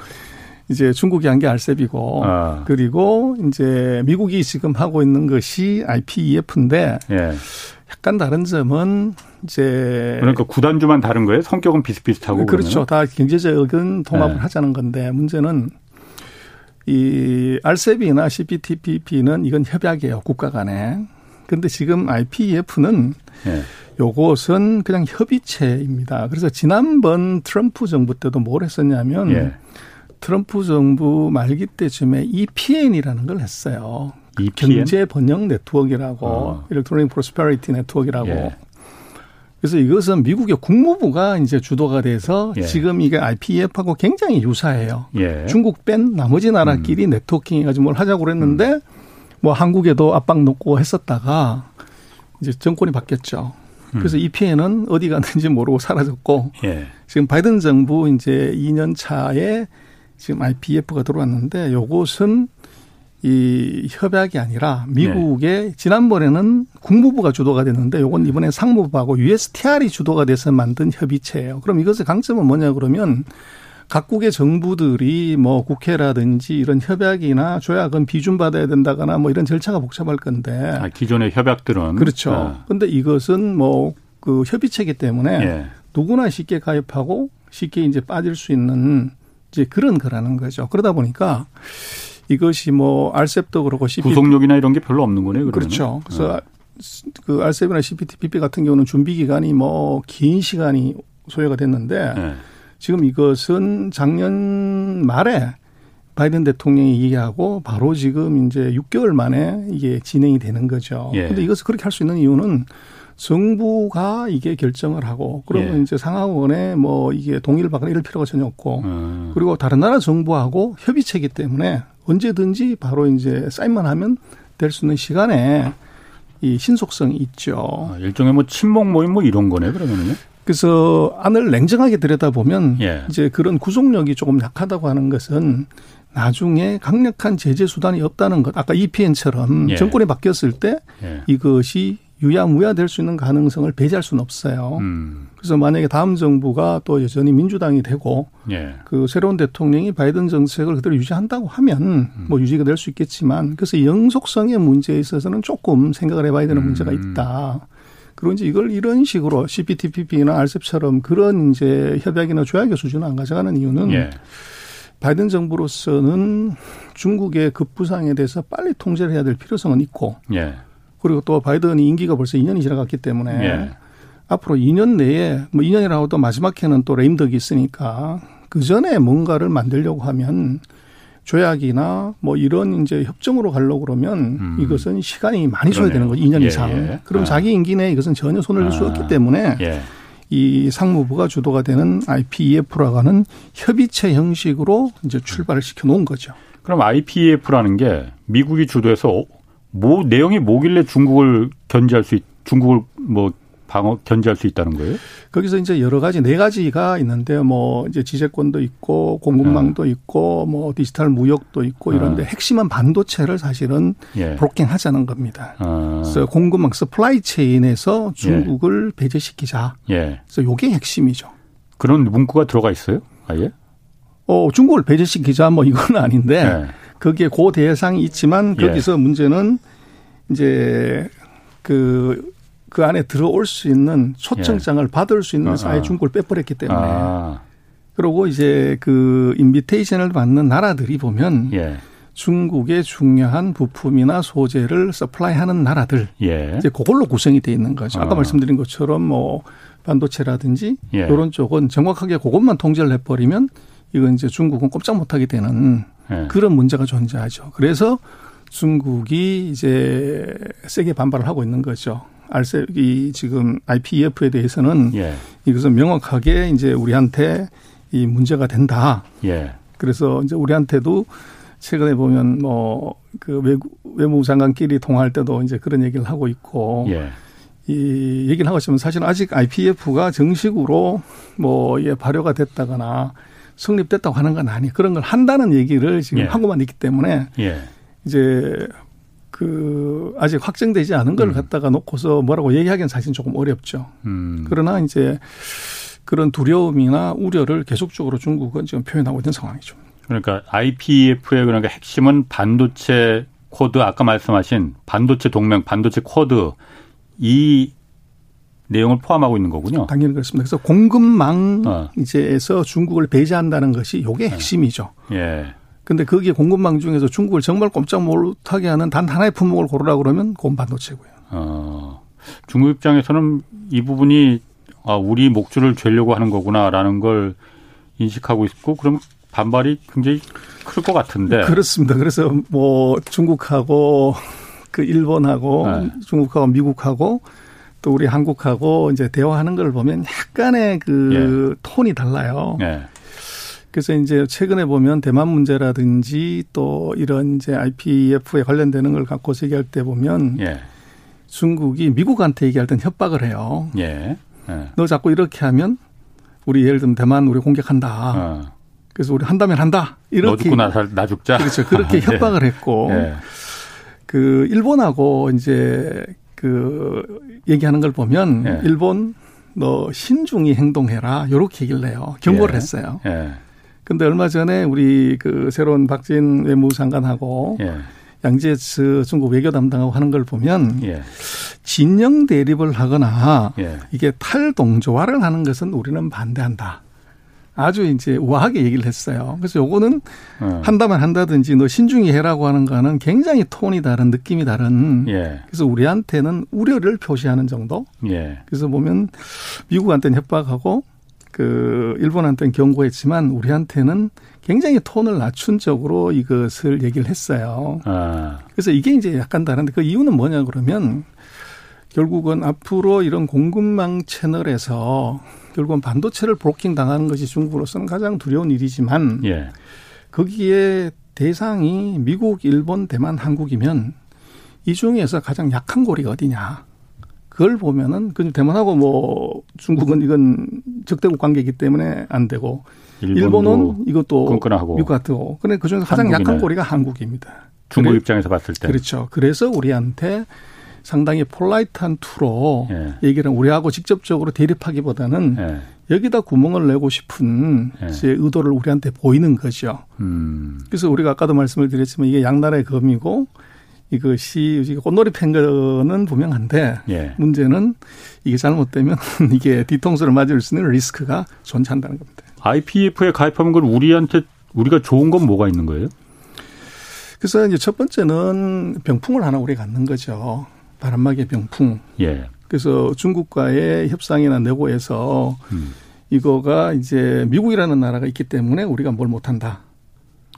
이제 중국이 한게 알셉이고 아. 그리고 이제 미국이 지금 하고 있는 것이 IPEF인데 예. 약간 다른 점은 이제 그러니까 구단주만 다른 거예요? 성격은 비슷비슷하고 그렇죠. 그러면? 다 경제적인 통합을 예. 하자는 건데 문제는 이 RCEP나 CPTPP는 이건 협약이에요 국가 간에. 근데 지금 IPEF는 예. 요것은 그냥 협의체입니다. 그래서 지난번 트럼프 정부 때도 뭘 했었냐면 예. 트럼프 정부 말기 때쯤에 EPN이라는 걸 했어요. EPN? 경제 번영 네트워크라고 어. Economic Prosperity Network라고. 예. 그래서 이것은 미국의 국무부가 이제 주도가 돼서 예. 지금 이게 IPEF하고 굉장히 유사해요. 예. 중국 뺀 나머지 나라끼리 음. 네트워킹 해가지고 뭘 하자고 그랬는데 음. 뭐 한국에도 압박 넣고 했었다가 이제 정권이 바뀌었죠. 음. 그래서 EPN은 어디 갔는지 모르고 사라졌고 예. 지금 바이든 정부 이제 2년 차에 지금 IPF가 들어왔는데 요것은 이 협약이 아니라 미국의 네. 지난번에는 국무부가 주도가 됐는데 요건 이번에 상무부하고 USTR이 주도가 돼서 만든 협의체예요. 그럼 이것의 강점은 뭐냐 그러면 각국의 정부들이 뭐 국회라든지 이런 협약이나 조약은 비준 받아야 된다거나 뭐 이런 절차가 복잡할 건데. 아, 기존의 협약들은 그렇죠. 아. 근데 이것은 뭐 그 협의체기 때문에 예. 누구나 쉽게 가입하고 쉽게 이제 빠질 수 있는 이제 그런 거라는 거죠. 그러다 보니까 이것이 뭐 알셉도 그렇고 CPT 구속력이나 이런 게 별로 없는 거네요. 그러면. 그렇죠. 그래서 어. 그 알셉이나 CPTPP 같은 경우는 준비 기간이 뭐 긴 시간이 소요가 됐는데 네. 지금 이것은 작년 말에 바이든 대통령이 얘기하고 바로 지금 이제 6개월 만에 이게 진행이 되는 거죠. 예. 근데 이것을 그렇게 할 수 있는 이유는 정부가 이게 결정을 하고 그러면 예. 이제 상하원에 뭐 이게 동의를 받거나 이럴 필요가 전혀 없고 음. 그리고 다른 나라 정부하고 협의체이기 때문에 언제든지 바로 이제 사인만 하면 될 수 있는 시간에 이 신속성이 있죠. 아, 일종의 뭐 친목 모임 뭐 이런 거네 그러면은요. 그래서 안을 냉정하게 들여다보면 예. 이제 그런 구속력이 조금 약하다고 하는 것은 나중에 강력한 제재 수단이 없다는 것. 아까 EPN처럼 예. 정권이 바뀌었을 때 예. 이것이 유야무야 될 수 있는 가능성을 배제할 수는 없어요. 음. 그래서 만약에 다음 정부가 또 여전히 민주당이 되고 예. 그 새로운 대통령이 바이든 정책을 그대로 유지한다고 하면 음. 뭐 유지가 될 수 있겠지만 그래서 영속성의 문제에 있어서는 조금 생각을 해봐야 되는 음. 문제가 있다. 그리고 이제 이걸 이런 식으로 CPTPP나 RCEP처럼 그런 이제 협약이나 조약의 수준을 안 가져가는 이유는 예. 바이든 정부로서는 중국의 급부상에 대해서 빨리 통제를 해야 될 필요성은 있고 예. 그리고 또 바이든이 임기가 벌써 2년이 지나갔기 때문에 예. 앞으로 2년 내에 뭐 2년이라고 도 마지막 해는 또 레임덕이 있으니까 그 전에 뭔가를 만들려고 하면 조약이나 뭐 이런 이제 협정으로 가려고 그러면 음. 이것은 시간이 많이 줘야 되는 거죠. 2년 예, 이상. 예. 그럼 아. 자기 임기 내에 이것은 전혀 손을 댈수 아. 없기 때문에 예. 이 상무부가 주도가 되는 IPEF라고 하는 협의체 형식으로 이제 출발을 시켜 놓은 거죠. 그럼 IPEF라는 게 미국이 주도해서 뭐 내용이 뭐길래 중국을 견제할 수 있, 중국을 뭐 방어 견제할 수 있다는 거예요? 거기서 이제 여러 가지 네 가지가 있는데 뭐 이제 지재권도 있고 공급망도 네. 있고 뭐 디지털 무역도 있고 이런데 네. 핵심은 반도체를 사실은 예. blocking하자는 겁니다. 아. 그래서 공급망 supply chain에서 중국을 예. 배제시키자. 예. 그래서 요게 핵심이죠. 그런 문구가 들어가 있어요? 아예? 어, 중국을 배제시키자 뭐 이건 아닌데 예. 거기에 고 대상이 있지만 거기서 예. 문제는 이제 그 그 안에 들어올 수 있는 초청장을 예. 받을 수 있는 아, 사회 아. 중국을 빼버렸기 때문에 아. 그리고 이제 그 인비테이션을 받는 나라들이 보면 예. 중국의 중요한 부품이나 소재를 서플라이하는 나라들 예. 이제 그걸로 구성이 돼 있는 거죠. 아까 아. 말씀드린 것처럼 뭐 반도체라든지 예. 이런 쪽은 정확하게 그것만 통제를 해버리면 이건 이제 중국은 꼼짝 못하게 되는 예. 그런 문제가 존재하죠. 그래서 중국이 이제 세게 반발을 하고 있는 거죠. 알셉이 지금 IPEF에 대해서는 예. 이것은 명확하게 이제 우리한테 이 문제가 된다. 예. 그래서 이제 우리한테도 최근에 보면 뭐 그 외무부 장관끼리 통화할 때도 이제 그런 얘기를 하고 있고 예. 이 얘기를 하고 있으면 사실은 아직 IPEF가 정식으로 뭐 예, 발효가 됐다거나 성립됐다고 하는 건 아니 그런 걸 한다는 얘기를 지금 예. 하고만 있기 때문에 예. 이제 그 아직 확정되지 않은 걸 음. 갖다가 놓고서 뭐라고 얘기하기는 사실 조금 어렵죠. 음. 그러나 이제 그런 두려움이나 우려를 계속적으로 중국은 지금 표현하고 있는 상황이죠. 그러니까 IPEF의 그러니까 핵심은 반도체 쿼드 아까 말씀하신 반도체 동맹 반도체 쿼드 이 내용을 포함하고 있는 거군요. 당연히 그렇습니다. 그래서 공급망 어. 이제에서 중국을 배제한다는 것이 요게 네. 핵심이죠. 예. 근데 거기에 공급망 중에서 중국을 정말 꼼짝 못하게 하는 단 하나의 품목을 고르라 그러면 그건 반도체고요. 어, 중국 입장에서는 이 부분이 아, 우리 목줄을 죄려고 하는 거구나라는 걸 인식하고 있고 그럼 반발이 굉장히 클 것 같은데. 그렇습니다. 그래서 뭐 중국하고 그 일본하고 네. 중국하고 미국하고 또 우리 한국하고 이제 대화하는 걸 보면 약간의 그 예. 톤이 달라요. 예. 그래서 이제 최근에 보면 대만 문제라든지 또 이런 이제 IPEF에 관련되는 걸 갖고 얘기할 때 보면 예. 중국이 미국한테 얘기할 땐 협박을 해요. 예. 예. 너 자꾸 이렇게 하면 우리 예를 들면 대만 우리 공격한다. 어. 그래서 우리 한다면 한다. 이렇게 너 죽고 나, 나 죽자. 그렇죠. 그렇게 아, 협박을 했고 예. 그 일본하고 이제 그 얘기하는 걸 보면 예. 일본 너 신중히 행동해라. 요렇게 얘기를 해요. 경고를 예. 했어요. 근데 얼마 전에 우리 그 새로운 박진 외무부 장관하고 예. 양재츠 중국 외교 담당하고 하는 걸 보면 예. 진영 대립을 하거나 예. 이게 탈동조화를 하는 것은 우리는 반대한다. 아주 이제 우아하게 얘기를 했어요. 그래서 요거는 어. 한다면 한다든지 너 신중히 해라고 하는 거는 굉장히 톤이 다른 느낌이 다른. 예. 그래서 우리한테는 우려를 표시하는 정도. 예. 그래서 보면 미국한테는 협박하고 그 일본한테는 경고했지만 우리한테는 굉장히 톤을 낮춘 쪽으로 이것을 얘기를 했어요. 아. 그래서 이게 이제 약간 다른데 그 이유는 뭐냐 그러면 결국은 앞으로 이런 공급망 채널에서 결국은 반도체를 브로킹 당하는 것이 중국으로서는 가장 두려운 일이지만 예. 거기에 대상이 미국, 일본, 대만, 한국이면 이 중에서 가장 약한 고리가 어디냐. 그걸 보면은 그 대만하고 뭐 중국은 이건 적대국 관계이기 때문에 안 되고 일본은 이것도 끈끈하고. 미국 같고 근데 그 중에서 가장 약한 고리가 한국입니다. 중국 그래, 입장에서 봤을 때 그렇죠. 그래서 우리한테 상당히 폴라이트한 투로 예. 얘기를 우리하고 직접적으로 대립하기보다는 예. 여기다 구멍을 내고 싶은 예. 제 의도를 우리한테 보이는 거죠. 음. 그래서 우리가 아까도 말씀을 드렸지만 이게 양날의 검이고 이것이 꽃놀이 팬 거는 분명한데 예. 문제는 이게 잘못되면 이게 뒤통수를 맞을 수 있는 리스크가 존재한다는 겁니다. IPF에 가입하면 그 우리한테 우리가 좋은 건 뭐가 있는 거예요? 그래서 이제 첫 번째는 병풍을 하나 우리가 갖는 거죠. 바람막이 병풍. 예. 그래서 중국과의 협상이나 내고에서 음. 이거가 이제 미국이라는 나라가 있기 때문에 우리가 뭘 못한다.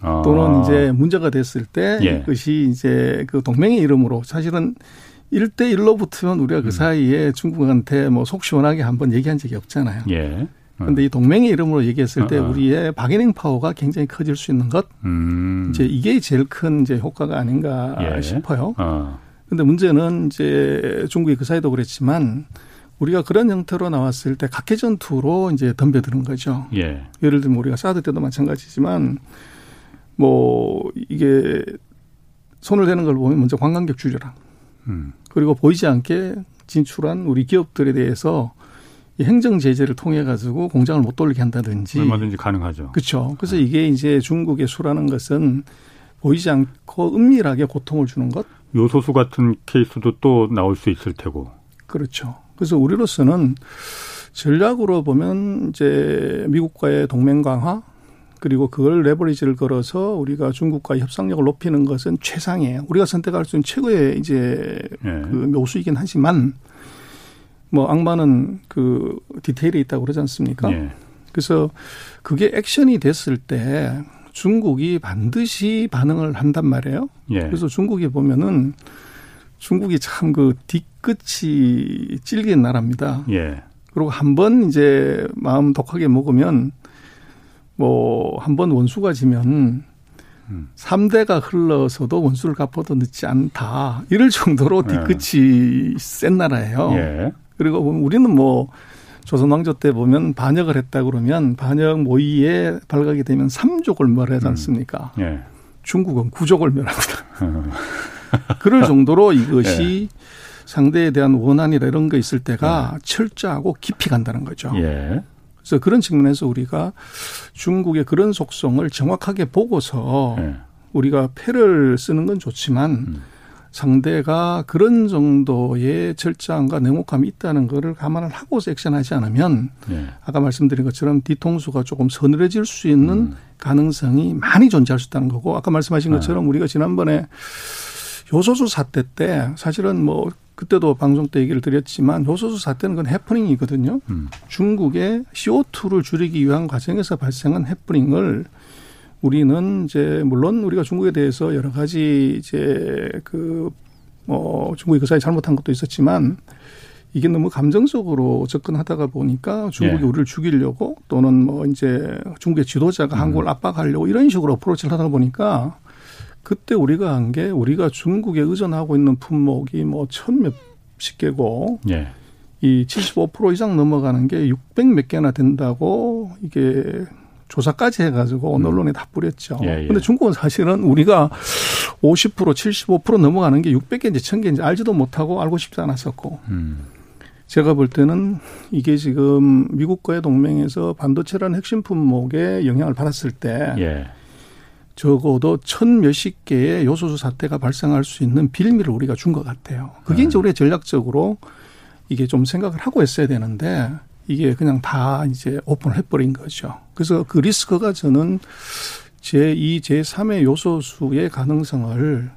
아. 또는 이제 문제가 됐을 때 예. 그것이 이제 그 동맹의 이름으로 사실은 1대1로 붙으면 우리가 그 음. 사이에 중국한테 뭐 속 시원하게 한번 얘기한 적이 없잖아요. 예. 그런데 이 동맹의 이름으로 얘기했을 때 어, 어. 우리의 바게닝 파워가 굉장히 커질 수 있는 것. 음. 이제 이게 제일 큰 이제 효과가 아닌가 예. 싶어요. 어. 근데 문제는 이제 중국이 그 사이도 그랬지만 우리가 그런 형태로 나왔을 때 각계 전투로 이제 덤벼드는 거죠. 예. 예를 들면 우리가 사드 때도 마찬가지지만 뭐 이게 손을 대는 걸 보면 먼저 관광객 줄여라. 음. 그리고 보이지 않게 진출한 우리 기업들에 대해서 이 행정 제재를 통해 가지고 공장을 못 돌리게 한다든지 얼마든지 가능하죠. 그렇죠. 그래서 네. 이게 이제 중국의 수라는 것은 보이지 않고 은밀하게 고통을 주는 것. 요소수 같은 케이스도 또 나올 수 있을 테고. 그렇죠. 그래서 우리로서는 전략으로 보면 이제 미국과의 동맹 강화 그리고 그걸 레버리지를 걸어서 우리가 중국과 협상력을 높이는 것은 최상이에요. 우리가 선택할 수 있는 최고의 이제 네. 그 묘수이긴 하지만 뭐 악마는 그 디테일에 있다고 그러지 않습니까? 네. 그래서 그게 액션이 됐을 때 중국이 반드시 반응을 한단 말이에요. 예. 그래서 중국에 보면은 중국이 참 그 뒤끝이 찔긴 나라입니다. 예. 그리고 한 번 이제 마음 독하게 먹으면 뭐 한번 원수가 지면 음. 3대가 흘러서도 원수를 갚아도 늦지 않다. 이럴 정도로 예. 뒤끝이 예. 센 나라예요. 예. 그리고 우리는 뭐 조선 왕조 때 보면 반역을 했다 그러면 반역 모의에 발각이 되면 3족을 멸하지 음. 않습니까? 음. 예. 중국은 9족을 멸합니다. 그럴 정도로 이것이 예. 상대에 대한 원한이나 이런 거 있을 때가 예. 철저하고 깊이 간다는 거죠. 예. 그래서 그런 측면에서 우리가 중국의 그런 속성을 정확하게 보고서 예. 우리가 패를 쓰는 건 좋지만 음. 상대가 그런 정도의 철저함과 냉혹함이 있다는 거를 감안을 하고서 액션하지 않으면 네. 아까 말씀드린 것처럼 뒤통수가 조금 서늘해질 수 있는 음. 가능성이 많이 존재할 수 있다는 거고 아까 말씀하신 네. 것처럼 네. 우리가 지난번에 요소수 사태 때 사실은 뭐 그때도 방송 때 얘기를 드렸지만 요소수 사태는 그건 해프닝이거든요. 음. 중국의 CO2를 줄이기 위한 과정에서 발생한 해프닝을 우리는 이제 물론 우리가 중국에 대해서 여러 가지 이제 그뭐 중국이 그 사이 잘못한 것도 있었지만 이게 너무 감정적으로 접근하다가 보니까 중국이 예. 우리를 죽이려고 또는 뭐 이제 중국의 지도자가 음. 한국을 압박하려고 이런 식으로 어프로치를 하다 보니까 그때 우리가 한 게 우리가 중국에 의존하고 있는 품목이 뭐 천 몇십 개고 예. 이 75% 이상 넘어가는 게 600 몇 개나 된다고 이게 조사까지 해가지고 음. 언론에 다 뿌렸죠. 예, 예. 근데 중국은 사실은 우리가 50% 75% 넘어가는 게 600개인지 1000개인지 알지도 못하고 알고 싶지 않았었고. 음. 제가 볼 때는 이게 지금 미국과의 동맹에서 반도체라는 핵심 품목에 영향을 받았을 때 예. 적어도 천 몇십 개의 요소수 사태가 발생할 수 있는 빌미를 우리가 준 것 같아요. 그게 네. 이제 우리가 전략적으로 이게 좀 생각을 하고 했어야 되는데 이게 그냥 다 이제 오픈을 해버린 거죠. 그래서 그 리스크가 저는 제2, 제3의 요소수의 가능성을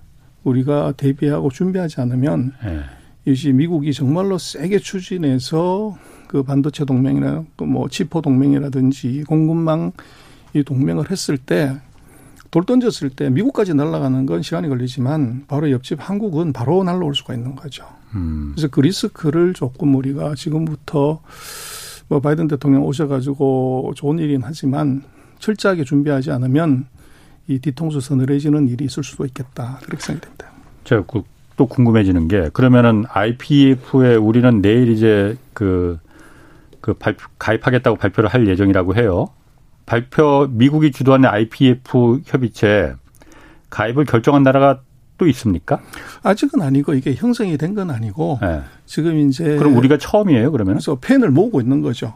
우리가 대비하고 준비하지 않으면 네. 이것이 미국이 정말로 세게 추진해서 그 반도체 동맹이나 그뭐 치포 동맹이라든지 공급망 이 동맹을 했을 때 돌 던졌을 때 미국까지 날아가는 건 시간이 걸리지만 바로 옆집 한국은 바로 날아올 수가 있는 거죠. 음. 그래서 그 리스크를 조금 우리가 지금부터 뭐 바이든 대통령 오셔가지고 좋은 일이긴 하지만 철저하게 준비하지 않으면 이 뒤통수 서늘해지는 일이 있을 수도 있겠다. 그렇게 생각됩니다. 제가 또 궁금해지는 게 그러면은 IPF에 우리는 내일 이제 그, 그 발표, 가입하겠다고 발표를 할 예정이라고 해요. 발표 미국이 주도하는 IPF 협의체 가입을 결정한 나라가 또 있습니까? 아직은 아니고 이게 형성이 된 건 아니고 네. 지금 이제 그럼 우리가 처음이에요 그러면? 그래서 펜을 모으고 있는 거죠.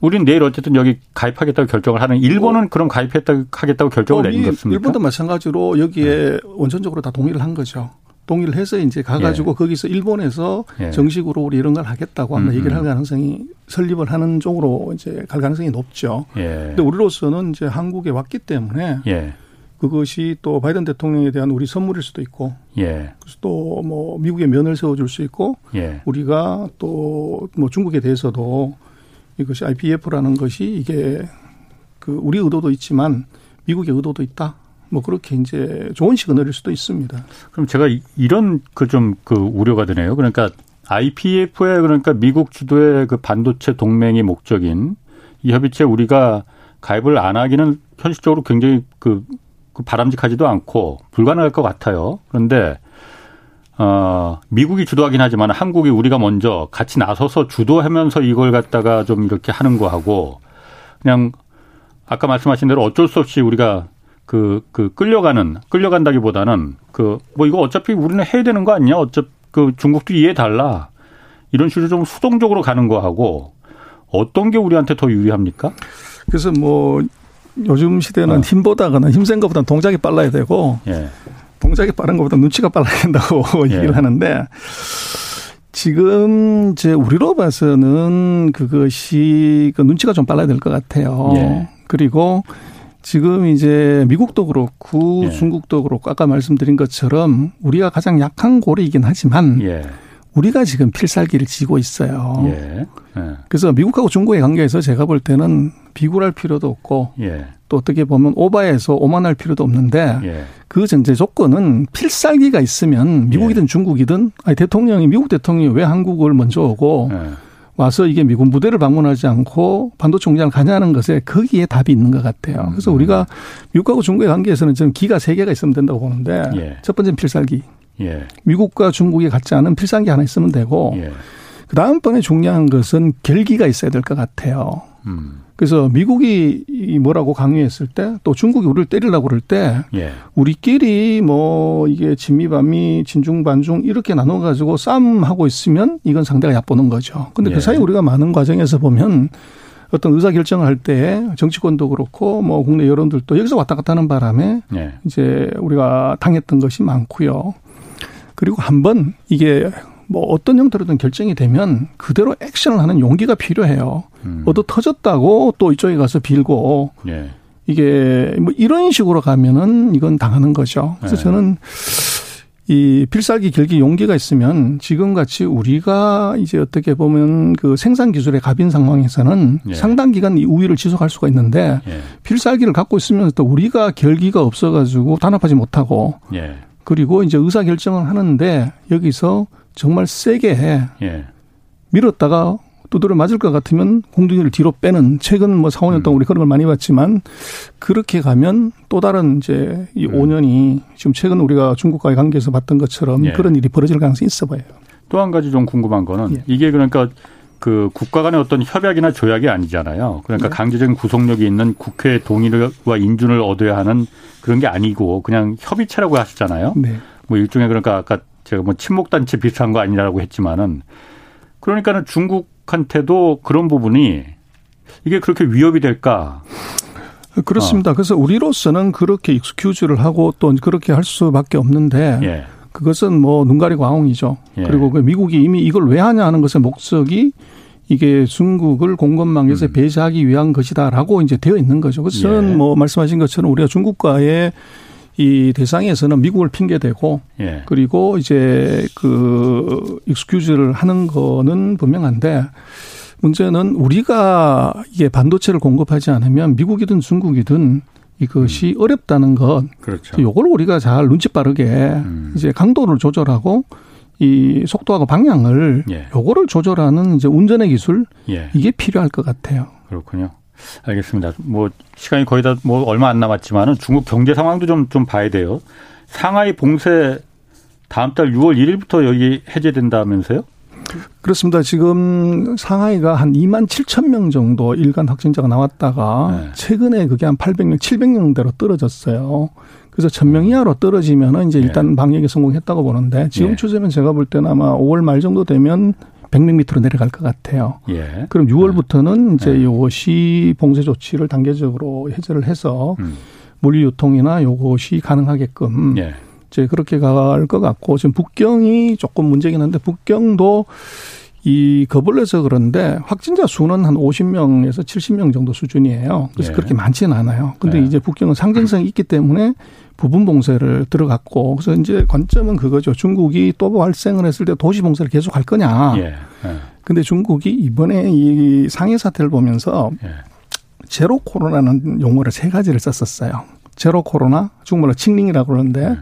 우리는 내일 어쨌든 여기 가입하겠다고 결정을 하는 일본은 어, 그럼 가입했다 하겠다고 결정을 어, 내는 것습니까 일본도 마찬가지로 여기에 네. 원천적으로 다 동의를 한 거죠. 동의를 해서 이제 가가지고 예. 거기서 일본에서 예. 정식으로 우리 이런 걸 하겠다고 음, 얘기를 할 음. 가능성이 설립을 하는 쪽으로 이제 갈 가능성이 높죠. 예. 근데 우리로서는 이제 한국에 왔기 때문에 예. 그것이 또 바이든 대통령에 대한 우리 선물일 수도 있고, 예. 그래서 또 뭐 미국의 면을 세워줄 수 있고, 예. 우리가 또 뭐 중국에 대해서도 이것이 IPF라는 것이 이게 그 우리 의도도 있지만 미국의 의도도 있다. 뭐 그렇게 이제 좋은 시그널일 수도 있습니다. 그럼 제가 이런 그 좀그 그 우려가 드네요. 그러니까 IPF에 그러니까 미국 주도의 그 반도체 동맹이 목적인 이 협의체 우리가 가입을 안 하기는 현실적으로 굉장히 그, 그 바람직하지도 않고 불가능할 것 같아요. 그런데 어, 미국이 주도하긴 하지만 한국이 우리가 먼저 같이 나서서 주도하면서 이걸 갖다가 좀 이렇게 하는 거하고 그냥 아까 말씀하신 대로 어쩔 수 없이 우리가 그, 그 끌려가는, 끌려간다기보다는 그, 뭐 이거 어차피 우리는 해야 되는 거 아니냐? 어차피 그 중국도 이해 달라. 이런 식으로 좀 수동적으로 가는 거하고 어떤 게 우리한테 더 유리합니까? 그래서 뭐 요즘 시대는 어. 힘보다거나 힘센 것보다 동작이 빨라야 되고 예. 동작이 빠른 것보다 눈치가 빨라야 된다고 예. 얘기를 하는데 지금 제 우리로 봐서는 그것이 그 눈치가 좀 빨라야 될 것 같아요. 예. 그리고 지금 이제 미국도 그렇고 예. 중국도 그렇고 아까 말씀드린 것처럼 우리가 가장 약한 고리이긴 하지만 예. 우리가 지금 필살기를 지고 있어요. 예. 예. 그래서 미국하고 중국의 관계에서 제가 볼 때는 비굴할 필요도 없고 예. 또 어떻게 보면 오바해서 오만할 필요도 없는데 예. 그 전제 조건은 필살기가 있으면 미국이든 중국이든 아니 대통령이 미국 대통령이 왜 한국을 먼저 오고 와서 이게 미군 부대를 방문하지 않고 반도체 공장을 가냐는 것에 거기에 답이 있는 것 같아요. 그래서 음. 우리가 미국하고 중국의 관계에서는 저는 기가 세 개가 있으면 된다고 보는데 예. 첫 번째는 필살기. 예. 미국과 중국이 같지 않은 필살기 하나 있으면 되고 예. 그 다음번에 중요한 것은 결기가 있어야 될 것 같아요. 음. 그래서 미국이 뭐라고 강요했을 때 또 중국이 우리를 때리려고 그럴 때 예. 우리끼리 뭐 이게 진미 반미 진중 반중 이렇게 나눠 가지고 싸움하고 있으면 이건 상대가 얕보는 거죠. 근데 그 예. 그 사이 우리가 많은 과정에서 보면 어떤 의사 결정을 할 때 정치권도 그렇고 뭐 국내 여론들도 여기서 왔다 갔다 하는 바람에 예. 이제 우리가 당했던 것이 많고요. 그리고 한번 이게 뭐 어떤 형태로든 결정이 되면 그대로 액션을 하는 용기가 필요해요. 음. 얻어 터졌다고 또 이쪽에 가서 빌고 예. 이게 뭐 이런 식으로 가면은 이건 당하는 거죠. 그래서 예. 저는 이 필살기 결기 용기가 있으면 지금 같이 우리가 이제 어떻게 보면 그 생산 기술의 갑인 상황에서는 예. 상당 기간 이 우위를 지속할 수가 있는데 예. 필살기를 갖고 있으면 또 우리가 결기가 없어가지고 단합하지 못하고 예. 그리고 이제 의사 결정을 하는데 여기서 정말 세게 해. 예. 밀었다가 두드려 맞을 것 같으면 공둥이를 뒤로 빼는 최근 뭐 4, 5년 동안 음. 우리 그런 걸 많이 봤지만 그렇게 가면 또 다른 이제 이 음. 5년이 지금 최근 우리가 중국과의 관계에서 봤던 것처럼 예. 그런 일이 벌어질 가능성이 있어 보여요. 또 한 가지 좀 궁금한 거는 예. 이게 그러니까 그 국가 간의 어떤 협약이나 조약이 아니잖아요. 그러니까 네. 강제적인 구속력이 있는 국회 동의와 인준을 얻어야 하는 그런 게 아니고 그냥 협의체라고 하셨잖아요. 네. 뭐 일종의 그러니까 아까 제가 뭐 친목단체 비슷한 거 아니라고 했지만은 그러니까는 중국한테도 그런 부분이 이게 그렇게 위협이 될까? 그렇습니다. 어. 그래서 우리로서는 그렇게 익스큐즈를 하고 또 그렇게 할 수밖에 없는데 예. 그것은 뭐 눈 가리고 아웅이죠. 예. 그리고 그 미국이 이미 이걸 왜 하냐 하는 것의 목적이 이게 중국을 공급망에서 음. 배제하기 위한 것이다라고 이제 되어 있는 거죠. 그래서 저는 예. 뭐 말씀하신 것처럼 우리가 중국과의 이 대상에서는 미국을 핑계대고 예. 그리고 이제 그 익스큐즈를 하는 거는 분명한데 문제는 우리가 이게 반도체를 공급하지 않으면 미국이든 중국이든 이것이 음. 어렵다는 것. 그렇죠. 요걸 우리가 잘 눈치 빠르게 음. 이제 강도를 조절하고 이 속도하고 방향을 예. 요거를 조절하는 이제 운전의 기술 예. 이게 필요할 것 같아요. 그렇군요. 알겠습니다. 뭐 시간이 거의 다 뭐 얼마 안 남았지만은 중국 경제 상황도 좀좀 봐야 돼요. 상하이 봉쇄 다음 달 6월 1일부터 여기 해제된다면서요? 그렇습니다. 지금 상하이가 한 2만 7천 명 정도 일간 확진자가 나왔다가 네. 최근에 그게 한 800명, 700명대로 떨어졌어요. 그래서 1000명 이하로 떨어지면은 이제 네. 일단 네. 방역에 성공했다고 보는데 지금 네. 추세는 제가 볼 때는 아마 5월 말 정도 되면 100명 밑으로 내려갈 것 같아요. 예. 그럼 6월부터는 이제 예. 요것이 봉쇄 조치를 단계적으로 해제를 해서 음. 물류 유통이나 요것이 가능하게끔 예. 이제 그렇게 갈 것 같고 지금 북경이 조금 문제긴 한데 북경도 이 거벌려서 그런데 확진자 수는 한 50명에서 70명 정도 수준이에요. 그래서 예. 그렇게 많지는 않아요. 근데 예. 이제 북경은 상징성이 있기 때문에 부분 봉쇄를 들어갔고 그래서 이제 관점은 그거죠. 중국이 또 발생을 했을 때 도시 봉쇄를 계속 할 거냐. 예. 예. 근데 중국이 이번에 이 상해 사태를 보면서 예. 제로 코로나는 용어를 세 가지를 썼었어요. 제로 코로나, 중국말로 칭링이라고 그러는데 예.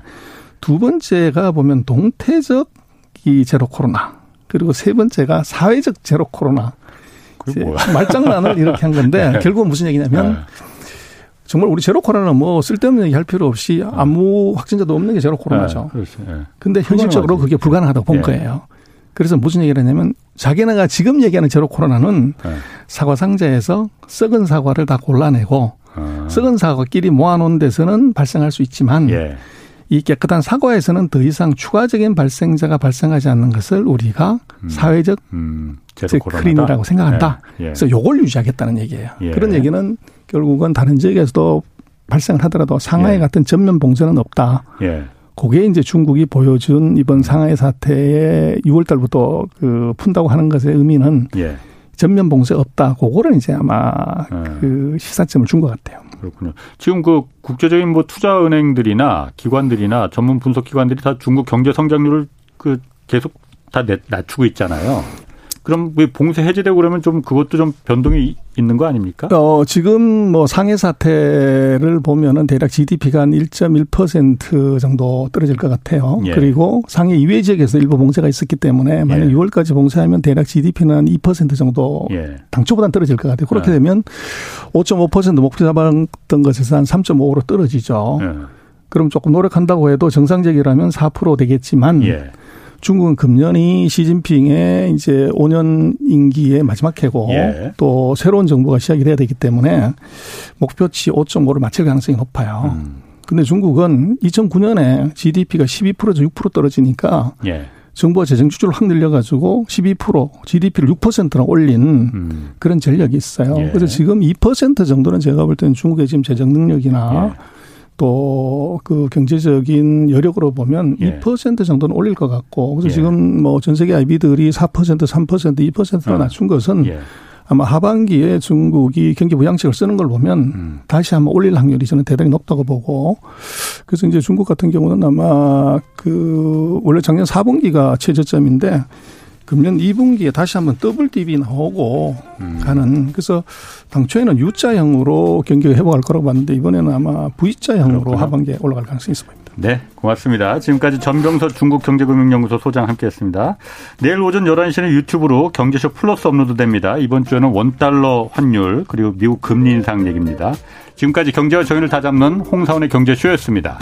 두 번째가 보면 동태적 이 제로 코로나. 그리고 세 번째가 사회적 제로 코로나. 말장난을 이렇게 한 건데 네. 결국은 무슨 얘기냐면 네. 정말 우리 제로 코로나는 뭐 쓸데없는 얘기 할 필요 없이 네. 아무 확진자도 없는 게 제로 코로나죠. 네. 네. 근데 현실적으로 그게 불가능하다고 본 네. 거예요. 그래서 무슨 얘기를 했냐면 자기네가 지금 얘기하는 제로 코로나는 네. 사과 상자에서 썩은 사과를 다 골라내고 아. 썩은 사과끼리 모아놓은 데서는 발생할 수 있지만 예. 이 깨끗한 사과에서는 더 이상 추가적인 발생자가 발생하지 않는 것을 우리가 음. 사회적 음. 크린이라고 생각한다. 예. 예. 그래서 요걸 유지하겠다는 얘기예요. 예. 그런 얘기는 결국은 다른 지역에서도 발생을 하더라도 상하이 예. 같은 전면 봉쇄는 없다. 예. 그게 이제 중국이 보여준 이번 상하이 사태에 6월 달부터 그 푼다고 하는 것의 의미는 예. 전면 봉쇄 없다. 그거를 이제 아마 그 시사점을 준 것 같아요. 그렇군요. 지금 그 국제적인 뭐 투자 은행들이나 기관들이나 전문 분석 기관들이 다 중국 경제 성장률을 그 계속 다 낮추고 있잖아요. 그럼 왜 봉쇄 해제되고 그러면 좀 그것도 좀 변동이 있는 거 아닙니까? 어, 지금 뭐 상해 사태를 보면은 대략 GDP가 한 1.1% 정도 떨어질 것 같아요. 예. 그리고 상해 이외 지역에서 일부 봉쇄가 있었기 때문에 만약 예. 6월까지 봉쇄하면 대략 GDP는 한 2% 정도 예. 당초보다는 떨어질 것 같아요. 그렇게 예. 되면 5.5% 목표 잡았던 것에서 한 3.5로 떨어지죠. 예. 그럼 조금 노력한다고 해도 정상적이라면 4% 되겠지만 예. 중국은 금년이 시진핑의 이제 5년 임기의 마지막 해고 예. 또 새로운 정부가 시작이 돼야 되기 때문에 목표치 5.5를 맞출 가능성이 높아요. 음. 근데 중국은 2009년에 GDP가 12%에서 6% 떨어지니까 예. 정부가 재정 지출을 확 늘려가지고 12% GDP를 6%나 올린 음. 그런 전력이 있어요. 예. 그래서 지금 2% 정도는 제가 볼 때는 중국의 지금 재정 능력이나 예. 또 그 경제적인 여력으로 보면 예. 2% 정도는 올릴 것 같고 그래서 예. 지금 뭐 전 세계 IB들이 4% 3% 2%로 어. 낮춘 것은 예. 아마 하반기에 중국이 경기 부양책을 쓰는 걸 보면 음. 다시 한번 올릴 확률이 저는 대단히 높다고 보고 그래서 이제 중국 같은 경우는 아마 그 원래 작년 4분기가 최저점인데 금년 2분기에 다시 한번 더블 딥이 나오고 음. 가는 그래서 당초에는 U자형으로 경기가 회복할 거라고 봤는데 이번에는 아마 V자형으로 그렇구나. 하반기에 올라갈 가능성이 있어 보입니다. 네, 고맙습니다. 지금까지 전병서 중국경제금융연구소 소장 함께했습니다. 내일 오전 11시는 유튜브로 경제쇼 플러스 업로드됩니다. 이번 주에는 원달러 환율 그리고 미국 금리 인상 얘기입니다. 지금까지 경제와 정의를 다잡는 홍사원의 경제쇼였습니다.